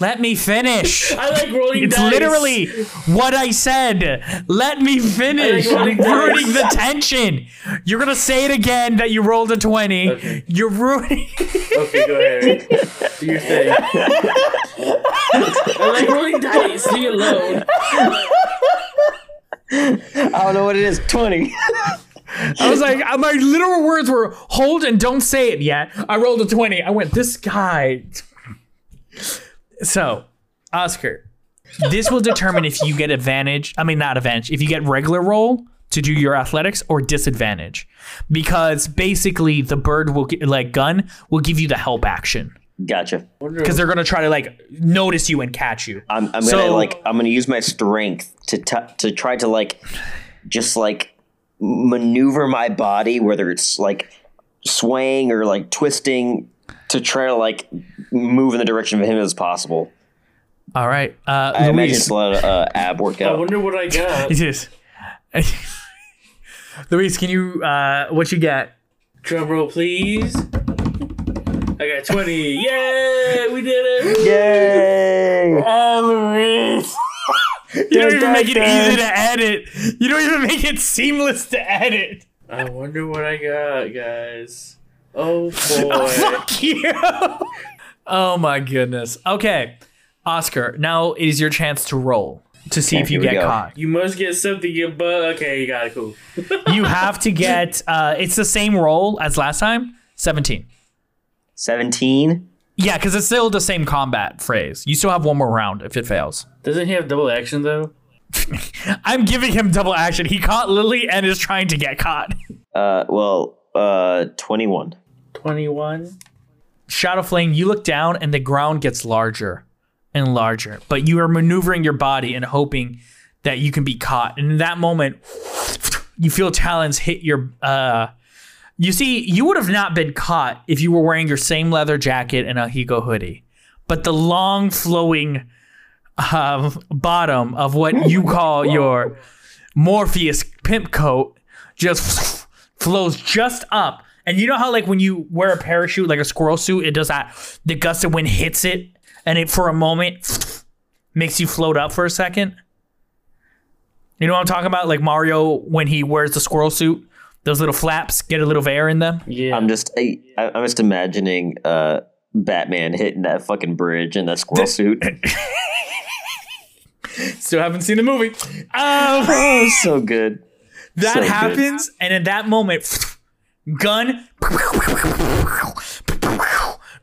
Let me finish. I like rolling dice. It's dice. literally what I said. Let me finish. Like You're ruining the tension. You're gonna say it again that you rolled a twenty. Okay. You're ruining. Okay, go ahead. Do your thing. I like rolling dice. Leave me alone. I don't know what it is. Twenty. I was like, uh, my literal words were hold and don't say it yet. I rolled a twenty. I went, this guy. So, Oscar, this will determine if you get advantage. I mean, not advantage. If you get regular roll to do your athletics or disadvantage, because basically the bird will get, like gun will give you the help action Gotcha. because they're gonna try to like notice you and catch you. I'm, I'm gonna like I'm gonna use my strength to t- to try to like just like maneuver my body, whether it's like swaying or like twisting, to try to like move in the direction of him as possible. All right, uh, I imagine Luis. it's a lot of uh, ab I wonder what I got. It is. Luis, can you uh, what you get? Drum roll, please. I got 20. Yay! We did it! Yay! Oh, Luis. You don't even make it easy to edit. You don't even make it seamless to edit. I wonder what I got, guys. Oh boy. Fuck you. oh my goodness. Okay, Oscar. Now it is your chance to roll to see Okay, if you get caught. you must get something you but okay, you got it cool. You have to get. Uh, it's the same roll as last time. Seventeen. Seventeen. Yeah, because it's still the same combat phrase. You still have one more round if it fails. Doesn't he have double action though? I'm giving him double action. He caught Lily and is trying to get caught. Uh, well, uh, twenty-one. 21. Shadow Flame, you look down and the ground gets larger and larger, but you are maneuvering your body and hoping that you can be caught. And in that moment, you feel talons hit your. Uh, you see, you would have not been caught if you were wearing your same leather jacket and a Higo hoodie, but the long flowing uh, bottom of what you call your Morpheus pimp coat just flows just up. And you know how like when you wear a parachute, like a squirrel suit, it does that. The gust of wind hits it, and it for a moment makes you float up for a second. You know what I'm talking about? Like Mario when he wears the squirrel suit, those little flaps get a little air in them. Yeah. I'm just I, I- I'm just imagining uh Batman hitting that fucking bridge in that squirrel suit. Still haven't seen the movie. Um, oh, so good. that So good. happens, and in that moment, gun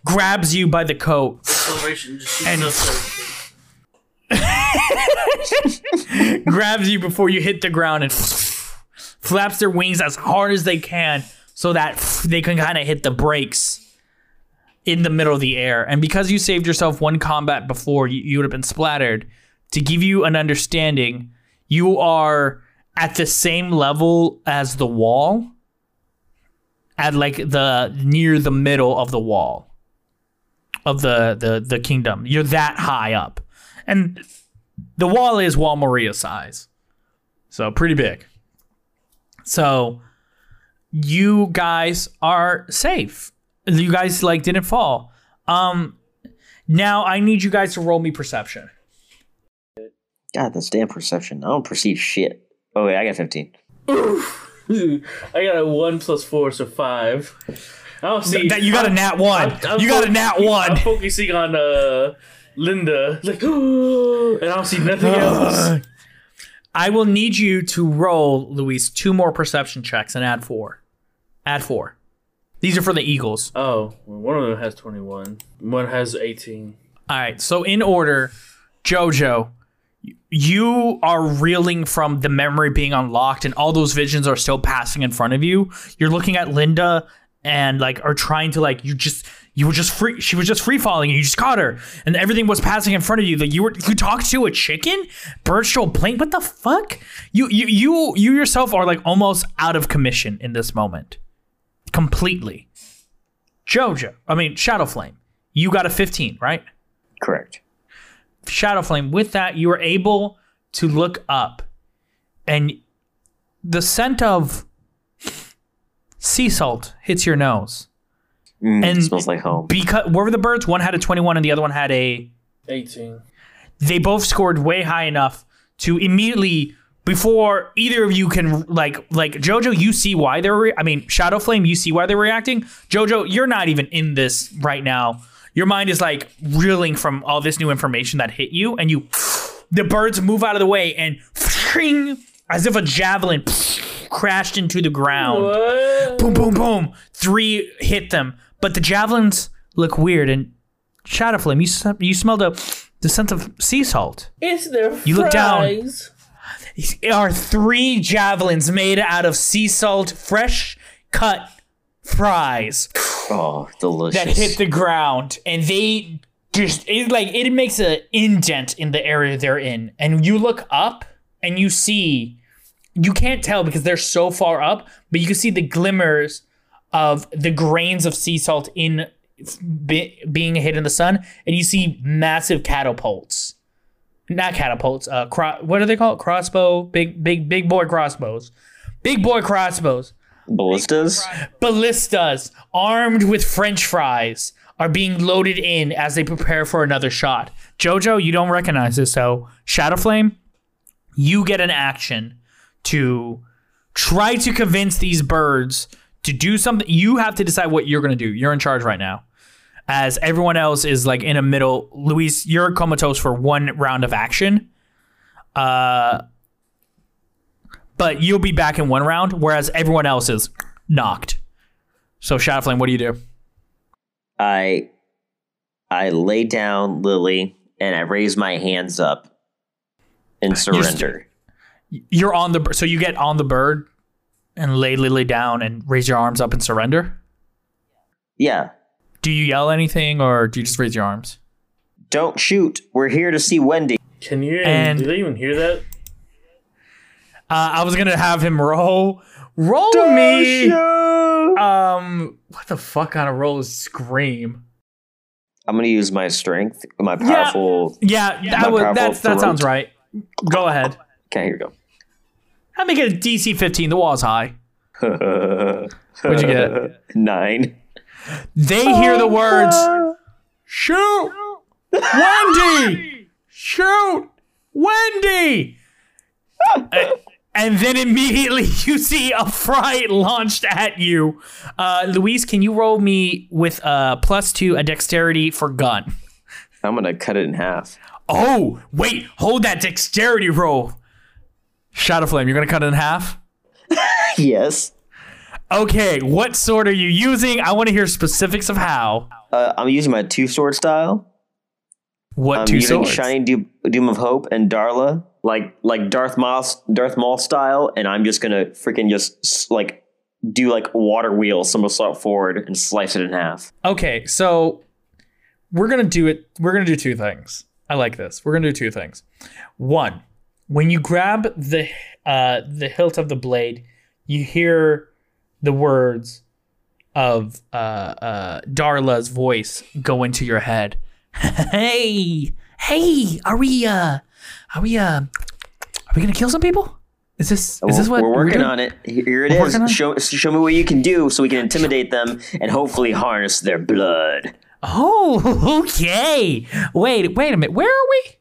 grabs you by the coat. And- grabs you before you hit the ground and flaps their wings as hard as they can so that they can kind of hit the brakes in the middle of the air. And because you saved yourself one combat before, you, you would have been splattered. To give you an understanding, you are at the same level as the wall, at like the near the middle of the wall of the the the kingdom. You're that high up, and the wall is Wall Maria size. So pretty big. So you guys are safe. You guys like didn't fall. Um now I need you guys to roll me perception. God, that's damn perception. I don't perceive shit. Oh wait, I got fifteen. I got a 1 plus 4, so 5. I don't see. That you got a nat one. I'm- I'm you got a nat one. I'm focusing on uh, Linda. Like, and I don't see nothing else. I will need you to roll, Luis, two more perception checks and add four. Add four. These are for the Eagles. Oh, well, one of them has 21. One has 18. All right. So in order, Jojo, you are reeling from the memory being unlocked, and all those visions are still passing in front of you. You're looking at Linda and like are trying to like you just you were just free. She was just free falling, you just caught her, and everything was passing in front of you. That you were you talked to a chicken, stole plane. What the fuck? You you you you yourself are like almost out of commission in this moment, completely. Jojo, I mean Shadow Flame, You got a 15, right? Correct. Shadow Flame, with that, you were able to look up and the scent of sea salt hits your nose. Mm, And- smells like home. Because where were the birds? One had a 21 and the other one had a 18. they both scored way high enough to immediately before either of you can like like Jojo, you see why they're. Re- I mean, Shadow Flame, you see why they're reacting. Jojo, you're not even in this right now. Your mind is like reeling from all this new information that hit you, and you, the birds move out of the way and, as if a javelin crashed into the ground What? boom, boom, boom. Three hit them, but the javelins look weird. And Shadow Flame, you you smelled a the scent of sea salt. It's their You look down. There are three javelins made out of sea salt, fresh cut fries Oh, delicious. that hit the ground, and they just it like it makes an indent in the area they're in. And you look up and you see, you can't tell because they're so far up, but you can see the glimmers of the grains of sea salt in be, being hit in the sun, and you see massive catapults. Not catapults. Uh, cro- what are they called? Crossbow. Big, big, big boy crossbows. Big boy crossbows Ballistas? ballistas armed with french fries are being loaded in as they prepare for another shot. Jojo, you don't recognize this, so Shadowflame, you get an action to try to convince these birds to do something. You have to decide what you're going to do. You're in charge right now. As everyone else is like in a middle, Luis, you're comatose for one round of action. Uh, but you'll be back in one round, whereas everyone else is knocked. So Shadowflame, what do you do? I I lay down Lily and I raise my hands up and surrender. You're on the so you get on the bird and lay Lily down and raise your arms up and surrender. yeah. Do you yell anything or do you just raise your arms? Don't shoot. We're here to see Wendy. Can you? And- do they even hear that? Uh, I was gonna have him roll, roll me. Um, what the fuck kind of roll is scream? I'm gonna use my strength, my powerful. Yeah, yeah that My would that's, that sounds right. Go ahead. Okay, here we go. I make it a DC 15. The wall's high. What'd What'd you get? Nine. They hear the words, shoot, Wendy, shoot, Wendy. Uh, and then immediately you see a fright launched at you. Uh, Luis, can you roll me with a plus two a dexterity for gun? I'm gonna cut it in half. Oh, wait, hold that dexterity roll. Shadow Flame, you're gonna cut it in half? Yes. Okay, what sword are you using? I want to hear specifics of how. Uh, I'm using my two sword style. What I'm two using swords? Shining Doom, Doom of Hope and Darla, like like Darth Maul, Darth Maul style, and I'm just gonna freaking just like do like water wheel somersault forward and slice it in half. Okay, so we're gonna do it. We're gonna do two things. I like this. We're gonna do two things. One, when you grab the uh, the hilt of the blade, you hear the words of uh, uh, Darla's voice go into your head. hey, hey, are we uh, are we uh, are we gonna kill some people? Is this is this what we're working doing? on it? Here it We're is. Show show me what you can do, so we can intimidate them and hopefully harness their blood. Oh, okay. Wait, wait a minute. Where are we?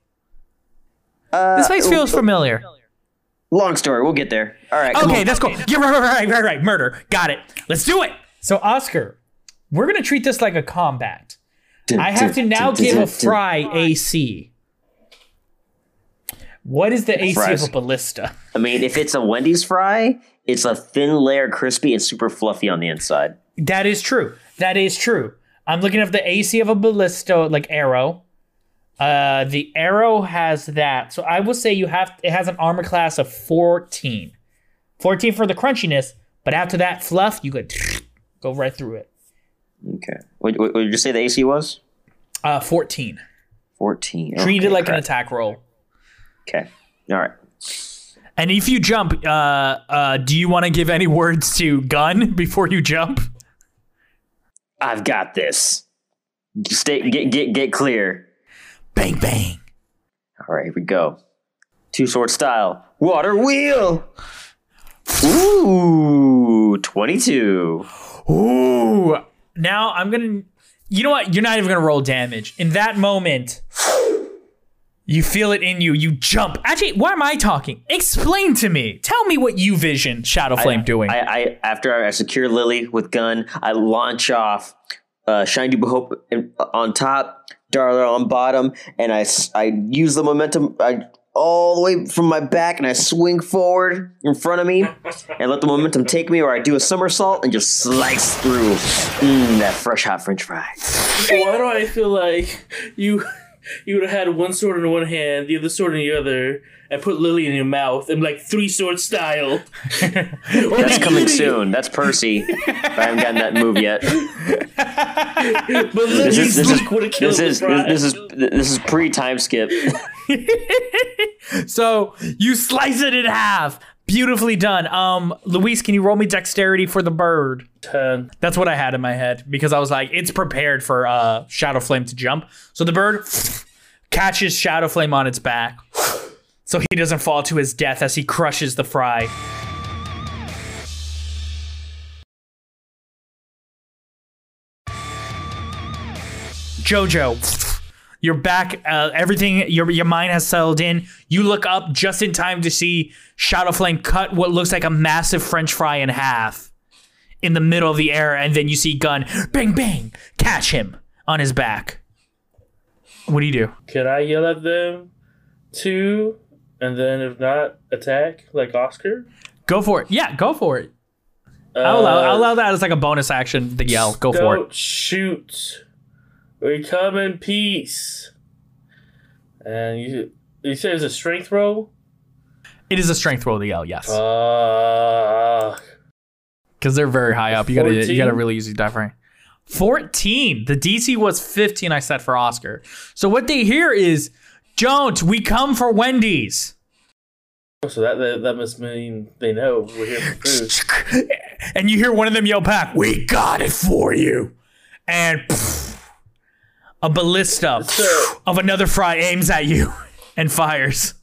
Uh, This place feels familiar. Long story. We'll get there. All right. Okay, on. that's cool. Yeah, right, right, right, right, right. Murder. Got it. Let's do it. So, Oscar, we're gonna treat this like a combat. I have to now give a fry AC. What is the AC Fries. of a ballista? I mean, if it's a Wendy's fry, it's a thin layer, crispy, and super fluffy on the inside. That is true. That is true. I'm looking at the AC of a ballista, like arrow. Uh, the arrow has that. So I will say you have it has an armor class of 14. 14 for the crunchiness, but after that fluff, you could go right through it. Okay. What, what, what did you say the AC was? Uh, 14. 14. Treat it Okay, like an attack roll. Okay. All right. And if you jump, uh, uh, do you want to give any words to gun before you jump? I've got this. Stay, get, get, get clear. Bang bang. All right, here we go. Two sword style. Water wheel. Ooh, 22. Ooh. Now I'm gonna. You know what? You're not even gonna roll damage. In that moment, you feel it in you. You jump. Actually, why am I talking? Explain to me. Tell me what you vision Shadow Flame doing. I, I after I secure Lily with gun, I launch off uh, Shine Hope on top, Darla on bottom, and I, I use the momentum I, all the way from my back, and I swing forward in front of me, and let the momentum take me, or I do a somersault and just slice through mm, that fresh hot French fry. Why do I feel like you you would have had one sword in one hand, the other sword in the other, and put Lily in your mouth and like three sword style? That's coming soon. That's Percy. I haven't gotten that move yet. But This is this is Luke would have killed this is the this is this is pre time skip. so you slice it in half. Beautifully done. Um, Luis, can you roll me dexterity for the bird? Ten. That's what I had in my head because I was like, it's prepared for uh, Shadow Flame to jump. So the bird catches Shadow Flame on its back, so he doesn't fall to his death as he crushes the fry. Jojo, you're back. Uh, everything, your your mind has settled in. You look up just in time to see Shadow Flame cut what looks like a massive French fry in half in the middle of the air, and then you see Gun bang bang catch him on his back. What do you do? Can I yell at them too? And then if not, attack like Oscar? Go for it. Yeah, go for it. I'll allow, I'll allow that as like a bonus action. The yell. Go for it. Shoot. We come in peace. And you you say it's a strength roll? It is a strength roll. The yell. Yes, Uh, because they're very high up. You gotta you gotta really use your diaphragm. Fourteen. The DC was fifteen. I set for Oscar. So what they hear is, "Don't we come for Wendy's?" so that, that that must mean they know we're here for food. and you hear one of them yell back, "We got it for you!" And pff, a ballista So- of another fry aims at you and fires.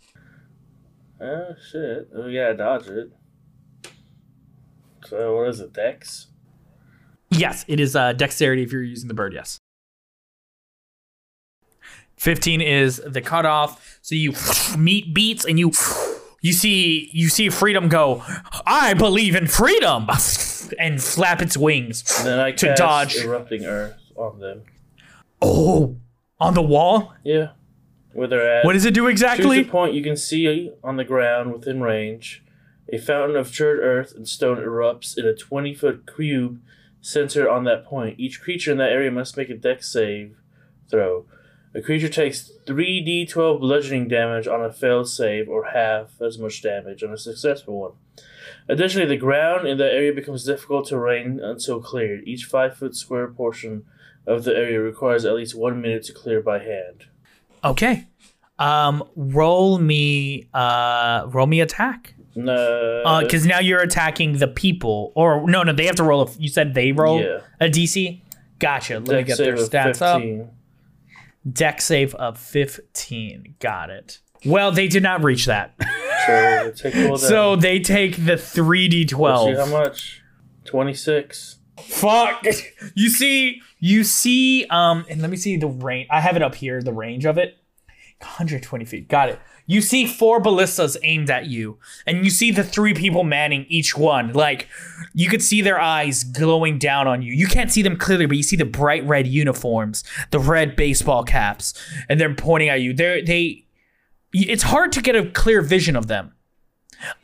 Oh shit. We gotta dodge it. So what is it, Dex? Yes, it is uh, dexterity if you're using the bird. Yes. Fifteen is the cutoff. So you meet beats and you you see you see freedom go. I believe in freedom, and flap its wings. And then I To dodge. erupting earth on them. Oh, on the wall. Yeah. Where they're at. What does it do Choose exactly? a point you can see on the ground within range. A fountain of charred earth and stone erupts in a 20 foot cube centered on that point. Each creature in that area must make a dex save throw. A creature takes 3d12 bludgeoning damage on a failed save, or half as much damage on a successful one. Additionally, the ground in that area becomes difficult terrain until cleared. Each 5 foot square portion of the area requires at least one minute to clear by hand. Okay. Um, roll me. Uh, roll me attack. No. Uh, because now you're attacking the people. Or no, no, they have to roll. A, you said they roll Yeah. a DC. Gotcha. Let me get their stats up. 15. Dex save of 15. Got it. Well, they did not reach that. So take so they take the Let's see how 3d12. much? Twenty six. Fuck. You see, you see, um, and let me see the range. I have it up here, the range of it. 120 feet. Got it. You see four ballistas aimed at you, and you see the three people manning each one. Like, you could see their eyes glowing down on you. You can't see them clearly, but you see the bright red uniforms, the red baseball caps, and they're pointing at you. They're, they, it's hard to get a clear vision of them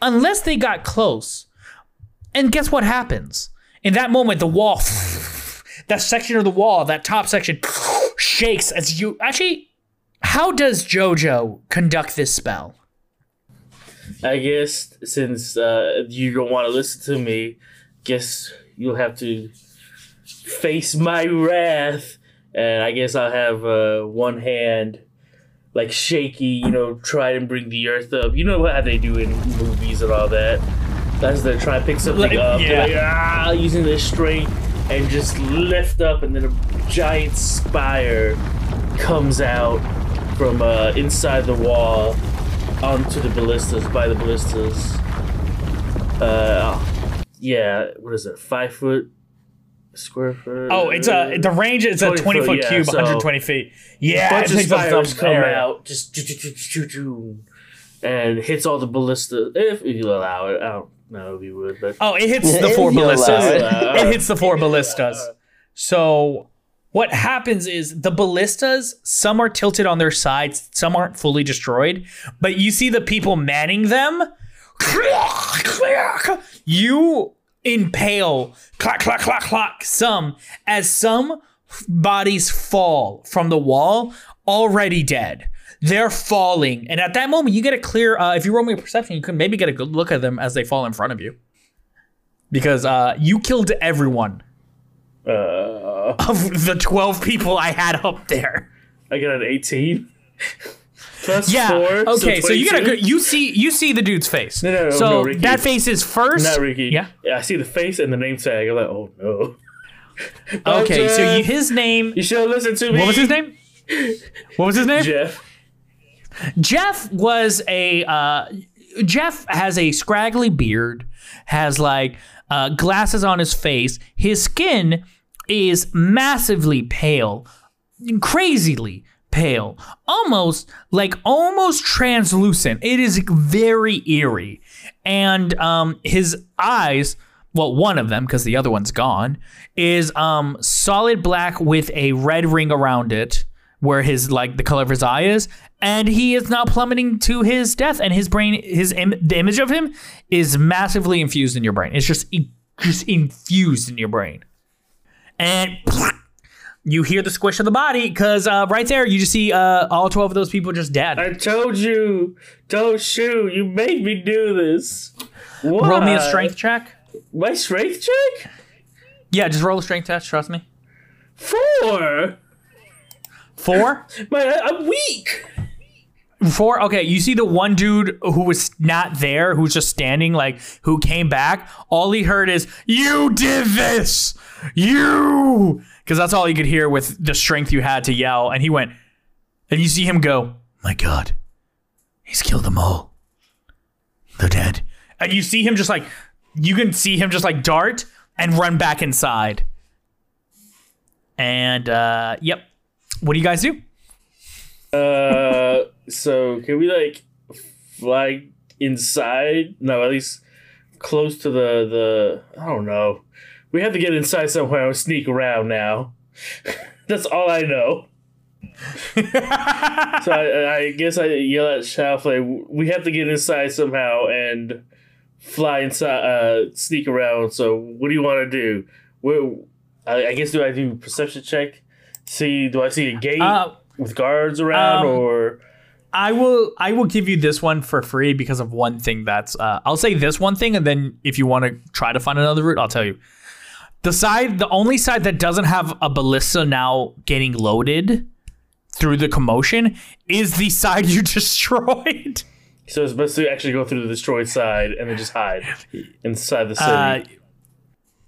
unless they got close. And guess what happens? In that moment, the wall, that section of the wall, that top section, shakes as you. Actually, how does JoJo conduct this spell? I guess since uh, you don't want to listen to me, guess you'll have to face my wrath, and I guess I'll have uh, one hand like shaky, you know, try and bring the earth up. You know how they do in movies and all that. That's they're trying to pick something Like, up. Yeah. like, ah, using their strength. and just lift up, and then a giant spire comes out from uh, inside the wall onto the ballistas by the ballistas. Uh, yeah, what is it? Five foot square foot. Oh, it's a the range is a 20 20 foot, foot yeah, cube, so- 120 feet. Yeah, bunch of spires come out, just and hits all the ballistas. If you allow it, I don't know if you would, but Oh, it hits the four ballistas. it. It hits the four ballistas. So what happens is the ballistas, some are tilted on their sides, some aren't fully destroyed, but you see the people manning them. You impale clack clack clack clack some as some bodies fall from the wall already dead they're falling and at that moment you get a clear uh, if you roll me a perception you can maybe get a good look at them as they fall in front of you because uh, you killed everyone uh, of the 12 people i had up there I got an 18. Plus yeah four. okay so, you get a good. You see you see the dude's face No, no, no, so no, that face is first Not Ricky. yeah I see the face and the name tag. I'm like, oh no. okay so you, his name you should listen to me. what was his name what was his name Jeff. Jeff was a uh, Jeff has a scraggly beard, has like uh, glasses on his face. His skin is massively pale, crazily pale, almost like almost translucent. It is very eerie, and um, his eyes. Well, one of them, because the other one's gone, is um, solid black with a red ring around it, where his like the color of his eye is, and he is now plummeting to his death. And his brain, his Im- the image of him is massively infused in your brain. It's just in- just infused in your brain, and you hear the squish of the body because uh, right there you just see uh, all twelve of those people just dead. I told you, don't shoot. You made me do this. Why? Roll me a strength check. My strength check? Yeah, just roll a strength test. Trust me. Four. Four. My, I'm weak. Four. Okay, you see the one dude who was not there, who's just standing, like who came back. All he heard is "You did this, you," because that's all he could hear with the strength you had to yell. And he went, and you see him go, "My God, he's killed them all. They're dead." And you see him just like, you can see him just like dart and run back inside. And uh, yep, what do you guys do? Uh, so can we like fly inside? No, at least close to the the. I don't know. We have to get inside somewhere and sneak around now. That's all I know. so I, I guess I yell at Shadowflame. We have to get inside somehow and fly inside, uh, sneak around. So what do you want to do? Where, I, I guess do I do perception check? See, do I see a gate Uh, with guards around, um, or I will I will give you this one for free because of one thing that's uh, I'll say this one thing and then if you want to try to find another route I'll tell you. The side the only side that doesn't have a ballista now getting loaded through the commotion is the side you destroyed. so it's best to actually go through the destroyed side and then just hide inside the city?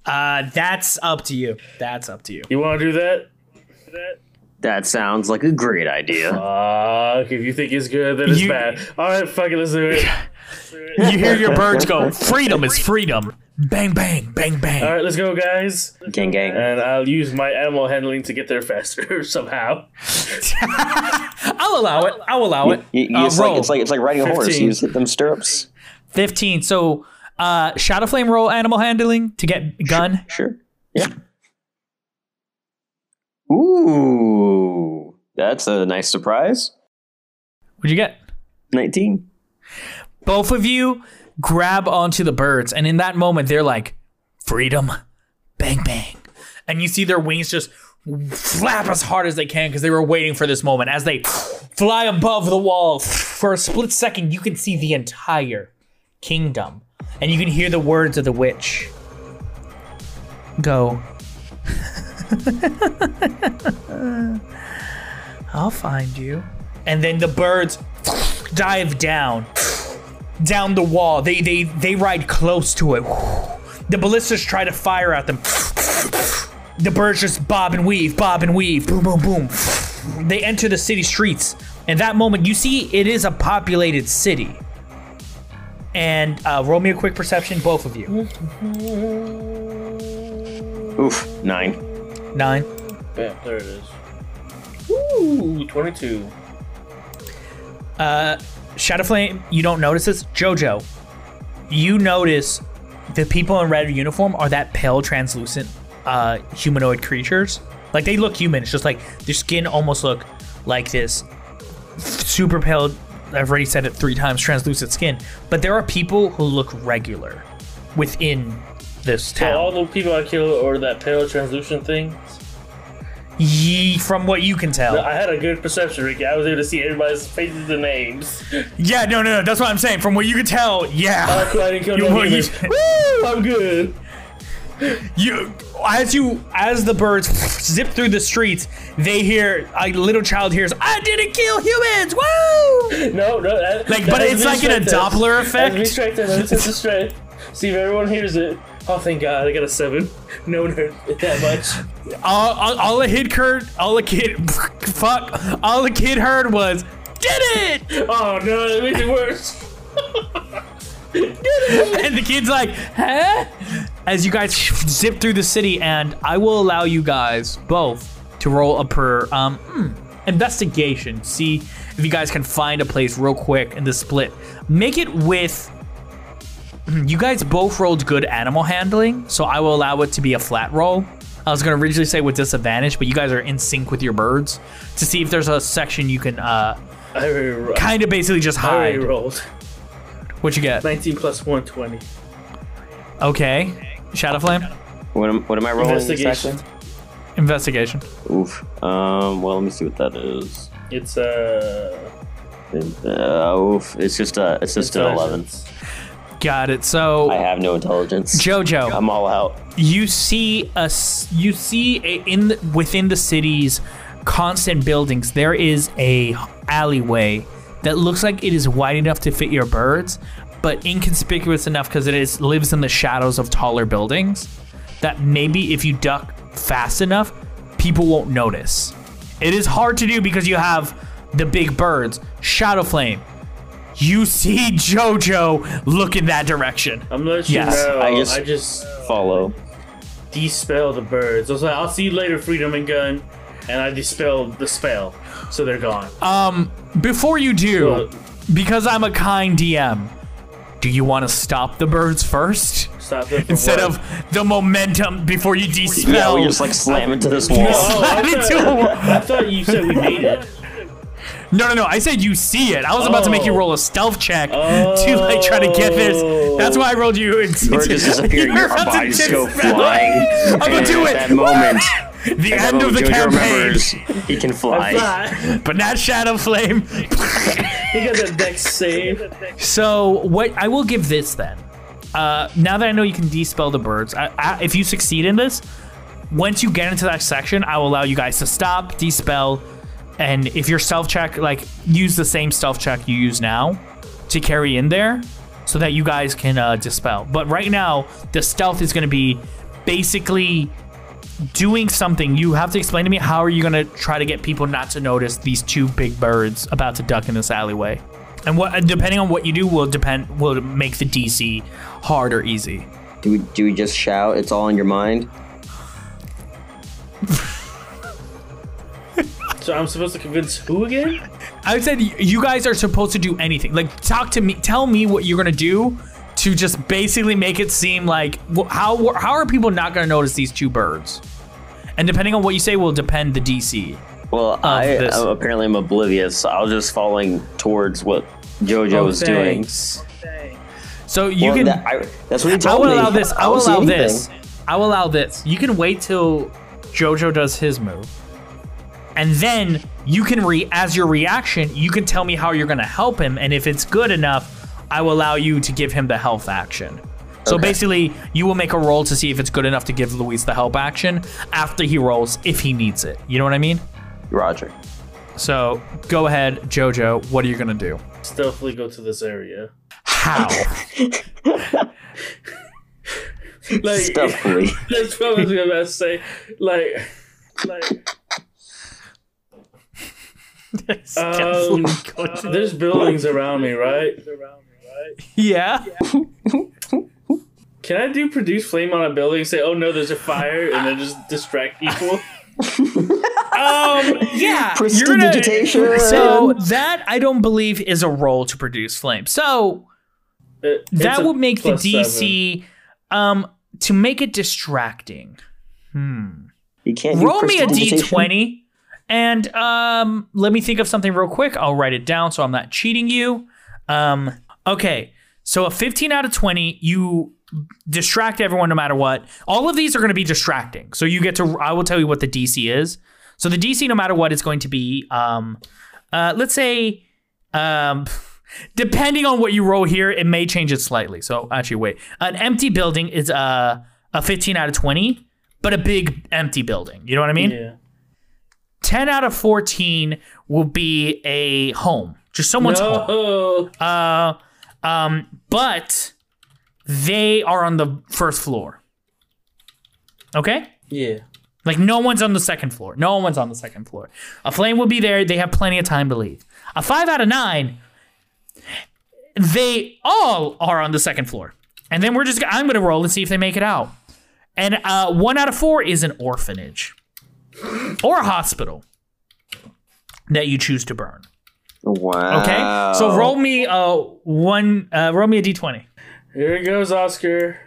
Uh, uh that's up to you. That's up to you. you want to do that? That sounds like a great idea. Uh, if you think it's good, then it's You- bad. All right, fuck it, let's do it. You hear your birds go, "Freedom is freedom." Bang bang bang bang. All right, let's go, guys. Gang, gang. And I'll use my animal handling to get there faster somehow. I'll allow it. I'll allow it. You, you, Uh, it's, like, roll. it's like it's like riding a horse. You just hit them stirrups. 15. So, uh, Shadow Flame roll animal handling to get gun. Sure. Yeah. Ooh, that's a nice surprise. What'd you get? Nineteen. Both of you grab onto the birds, and in that moment, they're like, freedom, bang, bang. And you see their wings just flap as hard as they can because they were waiting for this moment. As they fly above the wall for a split second, you can see the entire kingdom, and you can hear the words of the witch go. I'll find you. And then the birds dive down, down the wall. They they they ride close to it. The ballistas try to fire at them. the birds just bob and weave, bob and weave, boom, boom, boom. They enter the city streets. And that moment, you see it is a populated city. And uh, roll me a quick perception, both of you. Oof, nine. Nine. Bam, there it is. Ooh, 22. Shadowflame, you don't notice this. Jojo, you notice the people in red uniform are that pale, translucent uh, humanoid creatures. Like they look human. It's just like their skin almost look like this super pale. I've already said it three times. Translucent skin. But there are people who look regular within this So all the people I killed are that pale translucent thing. Ye, from what you can tell. I had a good perception, Ricky. I was able to see everybody's faces and names. Yeah, no, no, no. That's what I'm saying. From what you can tell, yeah. Oh, I didn't kill You- no you- humans. Woo! I'm good. you as you as the birds zip through the streets they hear a little child hears i didn't kill humans woo No, no. That, Like, that but it's like in a Doppler effect? That has me strength. That is a strength. See if everyone hears it. Oh, thank God, I got a seven. No it that much. all, all, all the kid heard all the kid fuck all the kid heard was did it Oh no, that makes it worse. Did it! And the kid's like huh as you guys zip through the city and i will allow you guys both to roll a per um hmm, investigation see if you guys can find a place real quick in the split make it with you guys both rolled good animal handling so i will allow it to be a flat roll i was going to originally say with disadvantage but you guys are in sync with your birds to see if there's a section you can uh I already, ro- kind of basically just I hide rolled. what you get 19 plus 120. okay shadowflame What am, what am I rolling Investigation. exactly? investigation Oof. Um. Well, let me see what that is. It's uh. Uh, oof. It's just a. It's just an eleven. intelligence. Got it. So I have no intelligence. Jojo, I'm all out. you see a you see a, in the, within the city's constant buildings there is a alleyway that looks like it is wide enough to fit your birds, but inconspicuous enough because it is lives in the shadows of taller buildings that maybe if you duck fast enough, people won't notice. It is hard to do because you have the big birds. Shadow Flame. You see Jojo look in that direction. I'm gonna let you Yes. know. I I just- just, Follow. dispel the birds. I was like, I'll see you later, Freedom and Gun. And I dispelled the spell. So they're gone. Um, Before you do, Well- because I'm a kind DM, do you want to stop the birds first Stop them instead what? of the momentum before you dispel? Yeah, we just like slam into this wall. Oh, I, Slam into a thought, wall. I thought you said we made it. No, no, no. I said you see it. I was about to make you Oh. roll a stealth check to like try to get this. That's why I rolled you. Into, Bird just disappeared. You're Your about bodies go flying. I'm gonna And do at it. That moment. The at that end of the Jojo campaign. remembers he can fly. Fly. But not Shadow Flame. He got that dex save. So what I will give this then. Uh, now that I know you can dispel the birds, I, I, if you succeed in this, once you get into that section, I will allow you guys to stop, dispel, and if your stealth check, like use the same stealth check you use now to carry in there, so that you guys can uh, dispel. But right now, the stealth is going to be basically doing something. You have to explain to me how are you going to try to get people not to notice these two big birds about to duck in this alleyway. And what, depending on what you do, will depend will make the DC hard or easy. Do we, do we just shout? It's all in your mind. So I'm supposed to convince who again? I said y- you guys are supposed to do anything. Like talk to me, tell me what you're gonna do to just basically make it seem like how how are people not gonna notice these two birds? And depending on what you say, will depend the DC. Well, I this. uh, apparently am oblivious. So I was just following towards what JoJo Oh, was doing. So you Well, can. that- I, that's what he I will me. allow this. I don't will allow this. I will allow this. You can wait till JoJo does his move, and then you can re as your reaction. You can tell me how you're gonna help him, and if it's good enough, I will allow you to give him the help action. So Okay. basically, you will make a roll to see if it's good enough to give Luis the help action after he rolls if he needs it. You know what I mean? Roger. So go ahead, JoJo. What are you gonna do? Stealthily go to this area. How? like Stuffily. that's what I was gonna say. Like, like It's um, definitely there's buildings around me, right? yeah. Can I do produce flame on a building and say, "Oh no, there's a fire," and then just distract people? Um, yeah. you're gonna- Prestidigitation. So that I don't believe is a role to produce flame. So It- that would make the plus. DC um to make it distracting. Hmm. You can't Roll me a prestidigitation? d20 and um let me think of something real quick. I'll write it down so I'm not cheating you. Um okay. So a 15 out of 20, you distract everyone no matter what. All of these are going to be distracting. So you get to I will tell you what the DC is. So the DC no matter what is going to be um uh let's say um depending on what you roll here, it may change it slightly. So actually wait. An empty building is uh, a 15 out of 20, but a big empty building. You know what I mean? Yeah. 10 out of 14 will be a home. Just someone's home. No. Uh, um, but they are on the first floor. Okay? Yeah. Like no one's on the second floor. No one's on the second floor. A flame will be there. They have plenty of time to leave. A five out of nine, they all are on the second floor. And then we're just I'm gonna roll and see if they make it out. And uh, one out of four is an orphanage or a hospital that you choose to burn. Wow. Okay, so roll me uh one uh, roll me a d20. Here it goes, Oscar.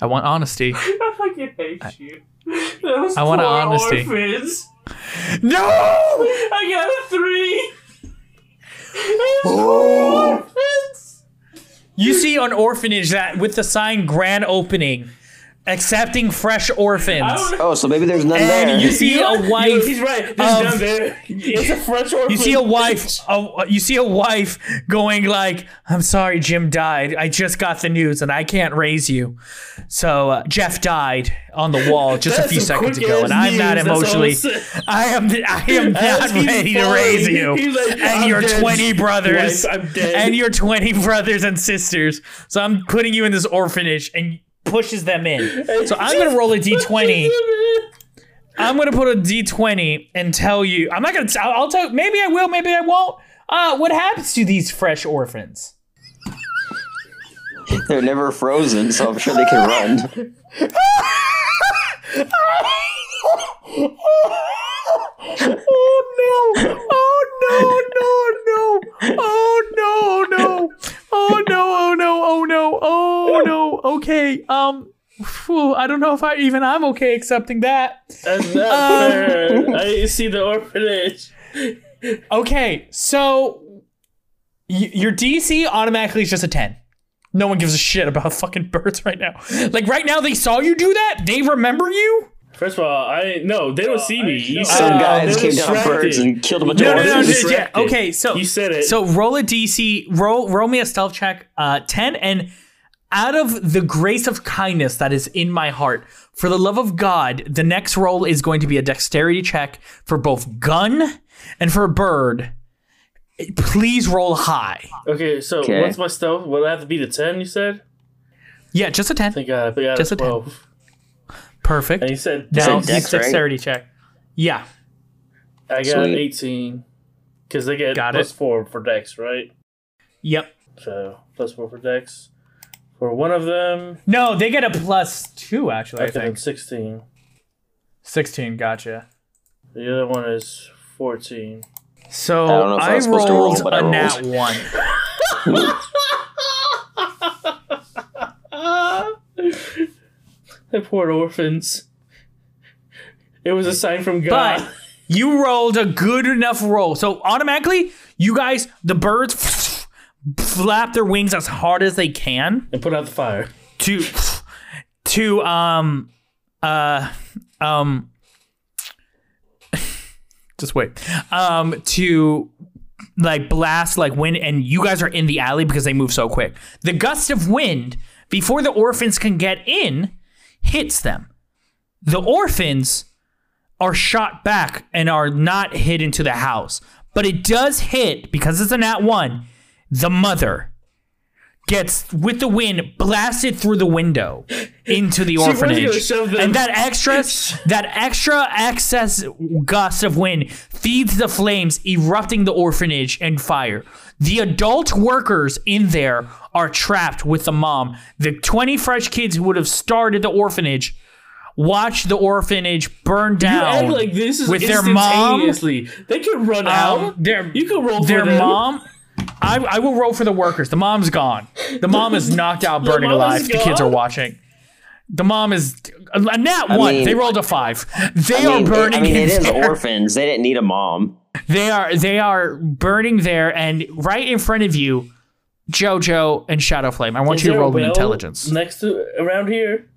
I want honesty. I fucking hate you. Those I want poor honesty. orphans. No. I got a three. Orphans. You see an orphanage that with the sign grand opening, accepting fresh orphans. Oh, so maybe there's none there. And you see a wife. he's right. There's of- none there. It's a French orphan. You see a wife. A, you see a wife going like, "I'm sorry, Jim died. I just got the news, and I can't raise you." So uh, Jeff died on the wall just a few seconds ago, and I'm not news, that's emotionally. I am. I am not ready to raise you like, and your dead, 20 brothers wife, I'm dead." and your 20 brothers and sisters. So I'm putting you in this orphanage and pushes them in. So I'm gonna roll a d20. I'm gonna put a d20 and tell you. I'm not gonna. I'll, I'll tell. Maybe I will. Maybe I won't. Uh, what happens to these fresh orphans? They're never frozen, so I'm sure they can run. Oh no! Oh no! No! No! Oh no! No! Oh no! Oh no! Oh no! Oh no! Okay. Um. phew, I don't know if I even I'm okay accepting that. That's not Um, fair. I see the orphanage. Okay, so y- your DC automatically is just a 10. No one gives a shit about fucking birds right now. Like right now, they saw you do that. They remember you. First of all, I no, they don't see me. You Some said guys they're came down birds and killed a bunch No, of no, no, no, yeah. Okay, so You said it. So roll a DC. Roll roll me a stealth check. Uh, 10 and. Out of the grace of kindness that is in my heart, for the love of God, the next roll is going to be a dexterity check for both gun and for bird. Please roll high. Okay, so Okay. what's my stealth? Will it have to be the ten? You said. Yeah, just a 10. Thank God, I got Just a a 10. twelve. Perfect. And you said Now, said dex, right? dexterity check. Yeah. I got an Sweet. eighteen. Because they get Got plus it. four for dex, right? Yep. So plus four for dex. For one of them, No, they get a plus two, actually, I okay, then think. sixteen. 16, gotcha. The other one is fourteen. So I don't know I I, was supposed to roll, rolled but I a rolled. nat one. The poor orphans. It was a sign from God. But you rolled a good enough roll. So automatically, you guys, the birds flap their wings as hard as they can and put out the fire. to to um uh um just wait. Um to like blast like wind and you guys are in the alley because they move so quick. The gust of wind before the orphans can get in hits them. The orphans are shot back and are not hit into the house. But it does hit because it's a nat one the mother gets with the wind blasted through the window into the orphanage. And that extra that extra excess gust of wind feeds the flames, erupting the orphanage and fire. The adult workers in there are trapped with the mom. The 20 fresh kids who would have started the orphanage watch the orphanage burn down like this is with their mom. They could run Um, out. their You can roll for their mom. I, I will roll for the workers. The mom's gone. The mom is knocked out, burning mom alive. The kids are gone? watching. The mom is a nat one. mean- they rolled a five. They I are mean, burning. I mean, it in is there. orphans. They didn't need a mom. They are they are burning there, and right in front of you, Jojo and Shadowflame. I want Is you to there a roll me well intelligence. next to around here.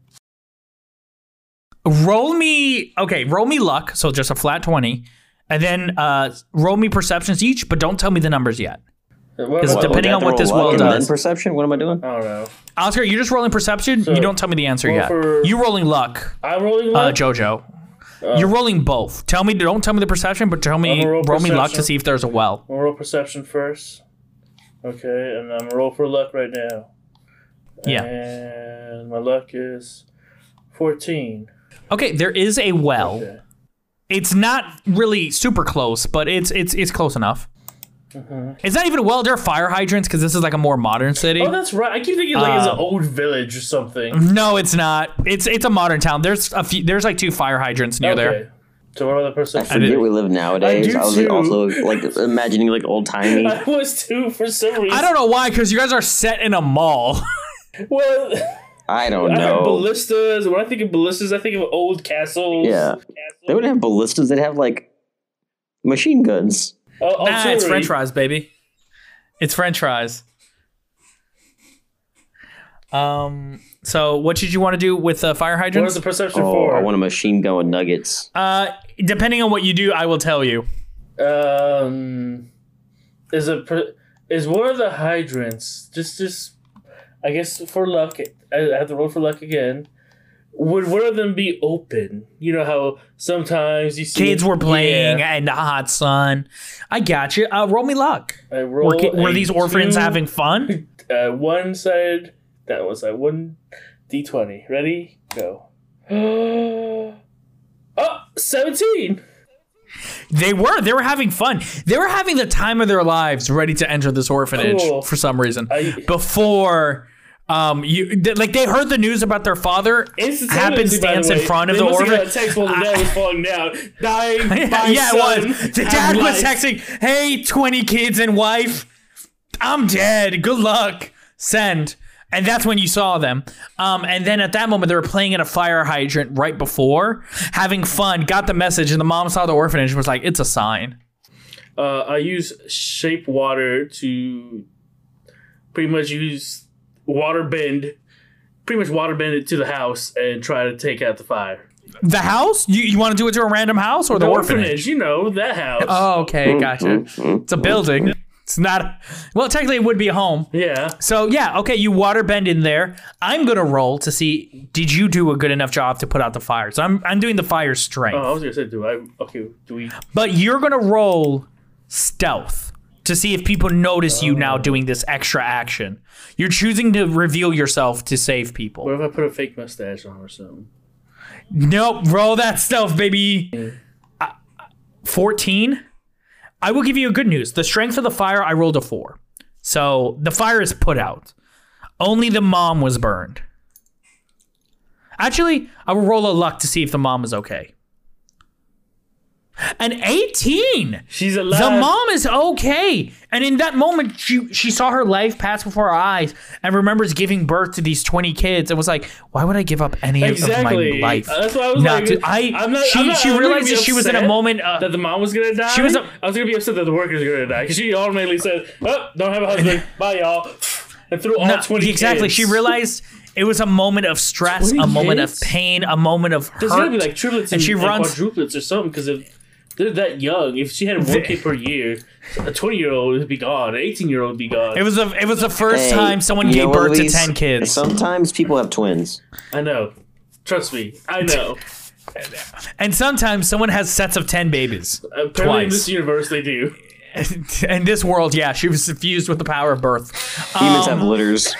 Roll me okay. Roll me luck. So just a flat twenty, and then uh, roll me perceptions each, but don't tell me the numbers yet. What Is about- it depending on what this well and then does. perception. What am I doing? I don't know. Oscar, you're just rolling perception. you don't tell me the answer yet. for- You rolling luck. I'm rolling uh, luck. Jojo. You're rolling both. Tell me, don't tell me the perception, but tell me, roll, roll me luck to see if there's a well. I'll roll perception first. Okay, and I'm roll for luck right now. Yeah. And my luck is fourteen. Okay, there is a well. Okay. It's not really super close, but it's it's it's close enough. Mm-hmm. It's not even well. There are fire hydrants because this is like a more modern city. Oh, that's right. I keep thinking like it's an old village or something. no, it's not. It's it's a modern town. There's a few. There's like two fire hydrants near Okay. there. So what other person? I perception? forget did- we live nowadays. I do I, was too. also like imagining like old timey. I was two for some reason. I don't know why, because you guys are set in a mall. Well, I don't know. I have know. ballistas. When I think of ballistas, I think of old castles. Yeah. Castles. They wouldn't have ballistas. They'd have like machine guns. Oh, nah, it's. French fries, baby. It's French fries. Um. So, what did you want to do with uh, fire What hydrants? is the perception Oh, for? I want a machine gun with nuggets. Uh, depending on what you do, I will tell you. Um, is a per- is one of the hydrants just just I guess for luck I I have to roll for luck again. Would one of them be open? You know how sometimes you see Kids were playing Yeah. in the hot sun. I got you. Uh, roll me luck. I roll Were, were these orphans two, having fun? uh, one side? That was like one d twenty. Ready? Go. oh, 17. They were. They were having fun. They were having the time of their lives, ready to enter this orphanage Cool. for some reason. I- Before, um, you like they heard the news about their father Instantaneously, happenstance in front of They the must have got orphanage. a text while the dad was falling down. Dying. Yeah, it was. The dad was life. texting, "Hey, twenty kids and wife, I'm dead. Good luck. Send." And that's when you saw them. Um, and then at that moment, they were playing in a fire hydrant right before, having fun. Got the message, and the mom saw the orphanage. And was like, "It's a sign." Uh, I use shape water to pretty much use water bend, pretty much water bend it to the house and try to take out the fire. The house? You, you want to do it to a random house or the, orphanage? you know that house. Oh, okay, mm-hmm. gotcha. It's a building. It's not. Well, technically, it would be a home. yeah. So yeah, okay, you water bend in there. I'm gonna roll to see did you do a good enough job to put out the fire. So I'm I'm doing the fire strength. Oh, I was gonna say, do I? Okay, do we? But you're gonna roll stealth to see if people notice you Oh. now doing this extra action. You're choosing to reveal yourself to save people. What if I put a fake mustache on or something? Nope, roll that stealth, baby. Uh, 14. I will give you a good news. The strength of the fire, I rolled a four. So the fire is put out. Only the mom was burned. Actually, I will roll a luck to see if the mom is okay. An 18. She's alive. The mom is okay. And in that moment, she she saw her life pass before her eyes and remembers giving birth to these 20 kids and was like, why would I give up any of- Exactly. of my life? That's why I was Not like, to- I, I'm not. she I'm not, she realized that she was in a moment. Uh, that the mom was gonna die. She was a- I was gonna be upset that the workers were gonna die because she automatically said, "Oh, don't have a husband. Bye, y'all," and threw all no, twenty. exactly. Kids. She realized it was a moment of stress, 20 a moment of pain, a moment of There's gotta be like triplets and and, she runs- quadruplets or something because if they're that young, if she had one kid per year, a twenty year old would be gone. An eighteen year old would be gone. it was a, it was the first Hey, time someone you gave what, birth to Luis? 10 kids. Sometimes people have twins. I know. Trust me, I know. And sometimes someone has sets of 10 babies. Apparently, in Twice. this universe, they do. in this world, yeah, she was suffused with the power of birth. Humans Um, have litters.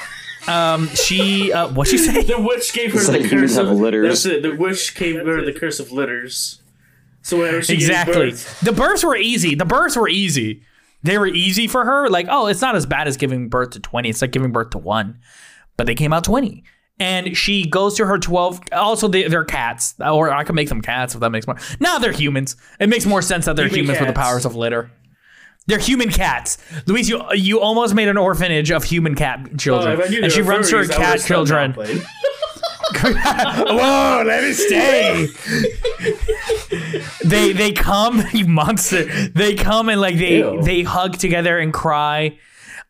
Um, She, uh, what she say? The witch gave her It's the like humans curse of have litters. That's it. The witch gave her the curse of litters. So whenever she Exactly. birth, The births were easy. The births were easy. They were easy for her. Like, oh, it's not as bad as giving birth to 20. It's like giving birth to one. But they came out 20. And she goes to her 12. Also, they, they're cats. Or I can make them cats if that makes more. No, they're humans. It makes more sense that they're Human humans with the powers of litter. They're human cats. Luis, you you almost made an orphanage of human cat oh, children. knew and she runs to her cat children. Whoa, let me stay. they they come, you monster. They come and like they Ew. they hug together and cry.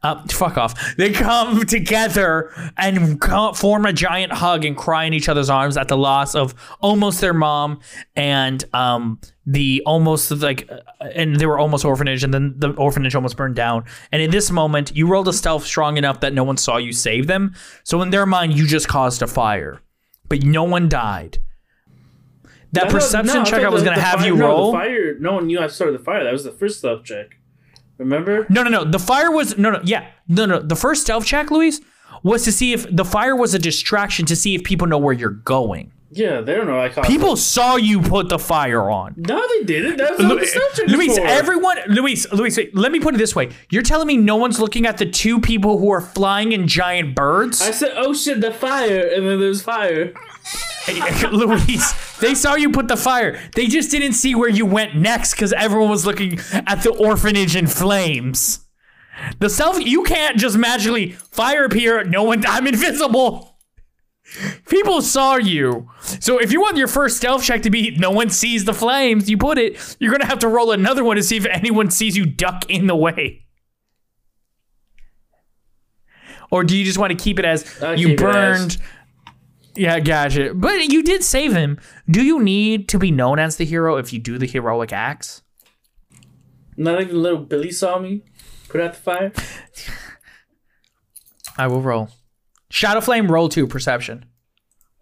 Uh, fuck off. They come together and co- form a giant hug and cry in each other's arms at the loss of almost their mom and um the almost like uh, and they were almost orphanage and then the orphanage almost burned down. And in this moment, you rolled a stealth strong enough that no one saw you save them. So in their mind, you just caused a fire, but no one died. That perception no, check I was gonna have fire- you no, roll. Fire. No one knew I started the fire. That was the first stealth check. Remember? No, no, no. The fire was no, no. Yeah, no, no. The first stealth check, Luis, was to see if the fire was a distraction to see if people know where you're going. Yeah, they don't know. I caught People saw you put the fire on. No, they didn't. That was what the stealth Luis, for. everyone, Luis, Luis, wait, let me put it this way. You're telling me no one's looking at the two people who are flying in giant birds? I said, "Oh shit, the fire!" And then there's fire. Luis, they saw you put the fire. They just didn't see where you went next because everyone was looking at the orphanage in flames. The self, you can't just magically fire appear. No one, I'm invisible. People saw you. So if you want your first stealth check to be no one sees the flames, you put it, you're going to have to roll another one to see if anyone sees you duck in the way. Or do you just want to keep it as I'll you burned? Yeah, gotcha. But you did save him. Do you need to be known as the hero if you do the heroic acts? Not even little Billy saw me put out the fire. I will roll. Shadow Flame, roll two perception.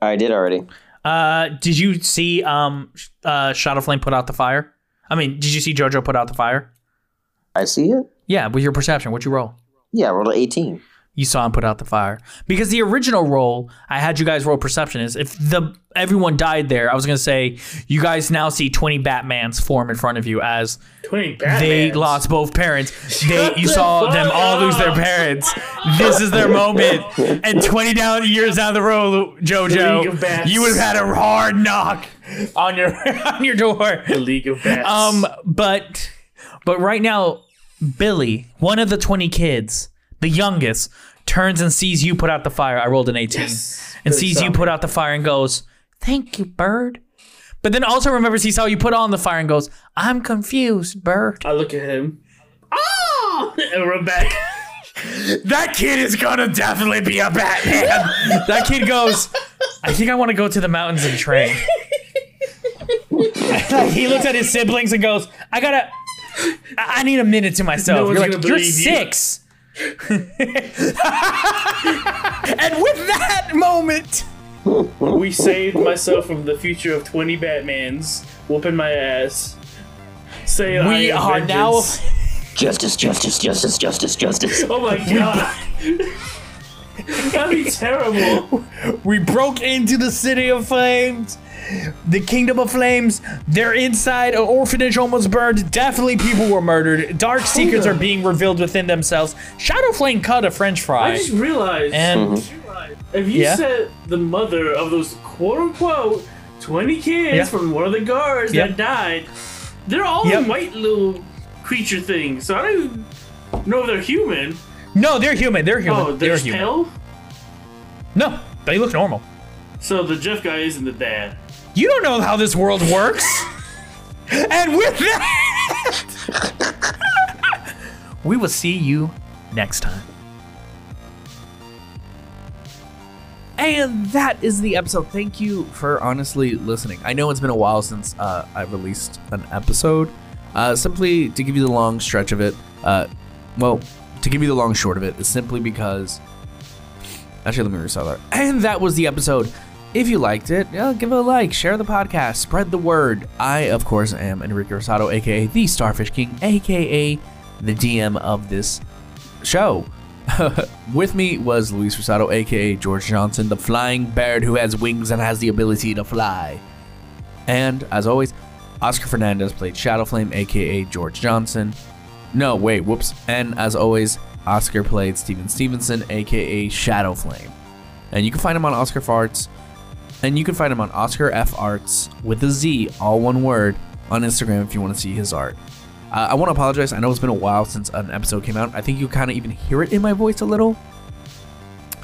I did already. Uh, did you see um uh Shadow Flame put out the fire? I mean, did you see JoJo put out the fire? I see it. Yeah, with your perception, what'd you roll? Yeah, I rolled an 18. You saw him put out the fire because the original roll I had you guys roll perception is if the everyone died there. I was gonna say you guys now see twenty Batmans form in front of you as Twenty Batmans. they lost both parents. They you saw them all lose their parents. This is their moment. And twenty down years down the road, JoJo, you would have had a hard knock on your on your door. the League of Bats. Um, but but right now, Billy, one of the twenty kids, the youngest, turns and sees you put out the fire. I rolled an eighteen, Yes. and Good sees you put out the fire and goes, "Thank you, bird." But then also remembers he saw you put on the fire and goes, "I'm confused, bird." I look at him. Ah! And run back. That kid is gonna definitely be a Batman. that kid goes, I think I want to go to the mountains and train. he looks at his siblings and goes, I gotta, I I need a minute to myself. No You're like, you're believe you." and with that moment, we saved myself from the future of twenty Batmans whooping my ass. Say we are now. Justice, justice, justice, justice, justice. Oh my god. That'd be terrible. We broke into the city of flames. The kingdom of flames. They're inside. An orphanage almost burned. Definitely people were murdered. Dark secrets on. are being revealed within themselves. Shadow Flame cut a French fry. I just realized And mm-hmm. if you Yeah? said the mother of those quote unquote 20 kids Yeah. from one of the guards Yep. that died, they're all Yep. white little creature things. So I don't even know if they're human. No, they're human. They're human. Oh, they're there's human. pale? No, they look normal. So the Jeff guy isn't the dad. You don't know how this world works. and with that, we will see you next time. And that is the episode. Thank you for honestly listening. I know it's been a while since uh, I released an episode. Uh, simply to give you the long stretch of it, uh, well, to give you the long short of it, is simply because. Actually, let me restart that. And that was the episode. If you liked it, yeah, give it a like, share the podcast, spread the word. I, of course, am Enrique Rosado, aka the Starfish King, aka the DM of this show. With me was Luis Rosado, aka George Johnson, the flying bird who has wings and has the ability to fly. And as always, Oscar Fernandez played Shadowflame, aka George Johnson. No, wait, whoops. And as always, Oscar played Steven Stevenson, aka Shadow Flame. And you can find him on Oscar Farts. And you can find him on Oscar F Arts with a Z, all one word, on Instagram if you want to see his art. Uh, I want to apologize. I know it's been a while since an episode came out. I think you kind of even hear it in my voice a little.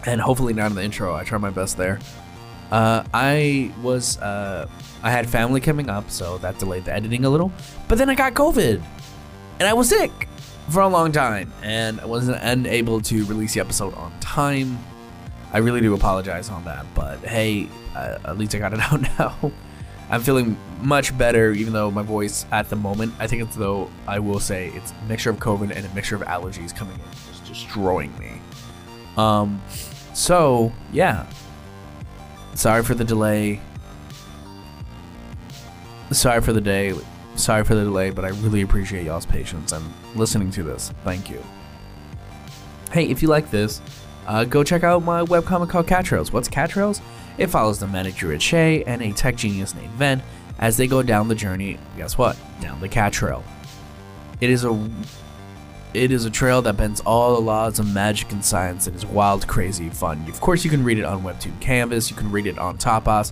And hopefully not in the intro. I try my best there. Uh, I was, uh, I had family coming up, so that delayed the editing a little. But then I got COVID, and I was sick for a long time, and I wasn't unable to release the episode on time. I really do apologize on that, but hey, uh, at least I got it out now. I'm feeling much better, even though my voice at the moment, I think it's though, I will say, it's a mixture of COVID and a mixture of allergies coming in, just destroying me. Um, so, yeah. Sorry for the delay. Sorry for the day. Sorry for the delay, but I really appreciate y'all's patience and listening to this. Thank you. Hey, if you like this, uh, go check out my webcomic called Cat Trails. What's Cat Trails? It follows the manic druid Shay and a tech genius named Ven as they go down the journey. Guess what? Down the cat trail. It is a it is a trail that bends all the laws of magic and science and is wild, crazy, fun. Of course, you can read it on Webtoon Canvas, you can read it on Tapas,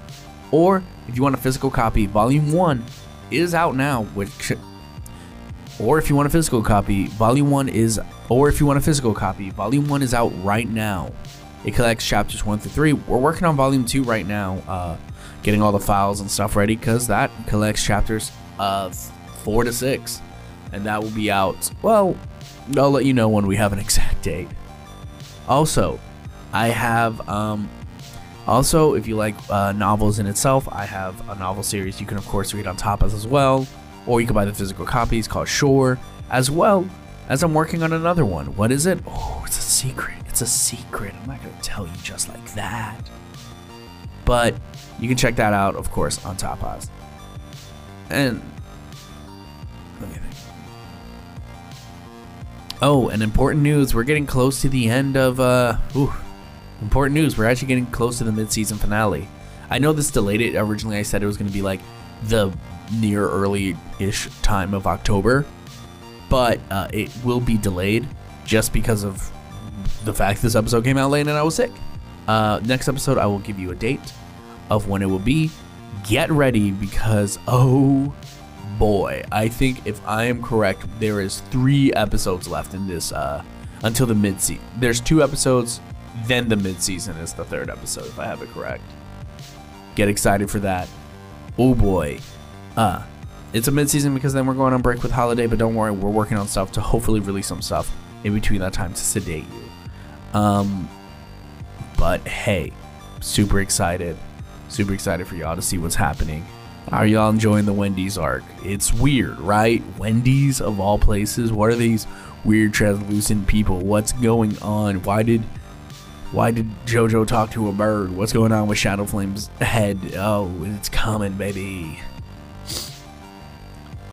or if you want a physical copy, Volume 1 is out now, which or if you want a physical copy, Volume 1 is or if you want a physical copy, Volume 1 is out right now. It collects chapters 1 through 3. We're working on Volume 2 right now, uh, getting all the files and stuff ready because that collects chapters of 4 to 6. And that will be out, well, I'll let you know when we have an exact date. Also, I have, um, also, if you like uh, novels in itself, I have a novel series you can, of course, read on Tapas as well. Or you can buy the physical copies called Shore, as well as I'm working on another one. What is it? Oh, it's a secret. It's a secret. I'm not going to tell you just like that. But you can check that out, of course, on Tapas. And. Oh, and important news. We're getting close to the end of uh ooh, important news. We're actually getting close to the mid-season finale. I know this delayed it. Originally I said it was going to be like the near early-ish time of October, but uh, it will be delayed just because of the fact this episode came out late and I was sick. Uh, next episode, I will give you a date of when it will be. Get ready because oh boy, I think if I am correct, there is three episodes left in this uh, until the mid season. There's two episodes, then the midseason is the third episode if I have it correct. Get excited for that. Oh boy, uh, it's a midseason because then we're going on break with holiday. But don't worry, we're working on stuff to hopefully release some stuff in between that time to sedate you. Um, but hey, super excited, super excited for y'all to see what's happening. Are y'all enjoying the Wendy's arc? It's weird, right? Wendy's of all places. What are these weird translucent people? What's going on? Why did why did JoJo talk to a bird? What's going on with Shadowflame's head? Oh, it's coming, baby.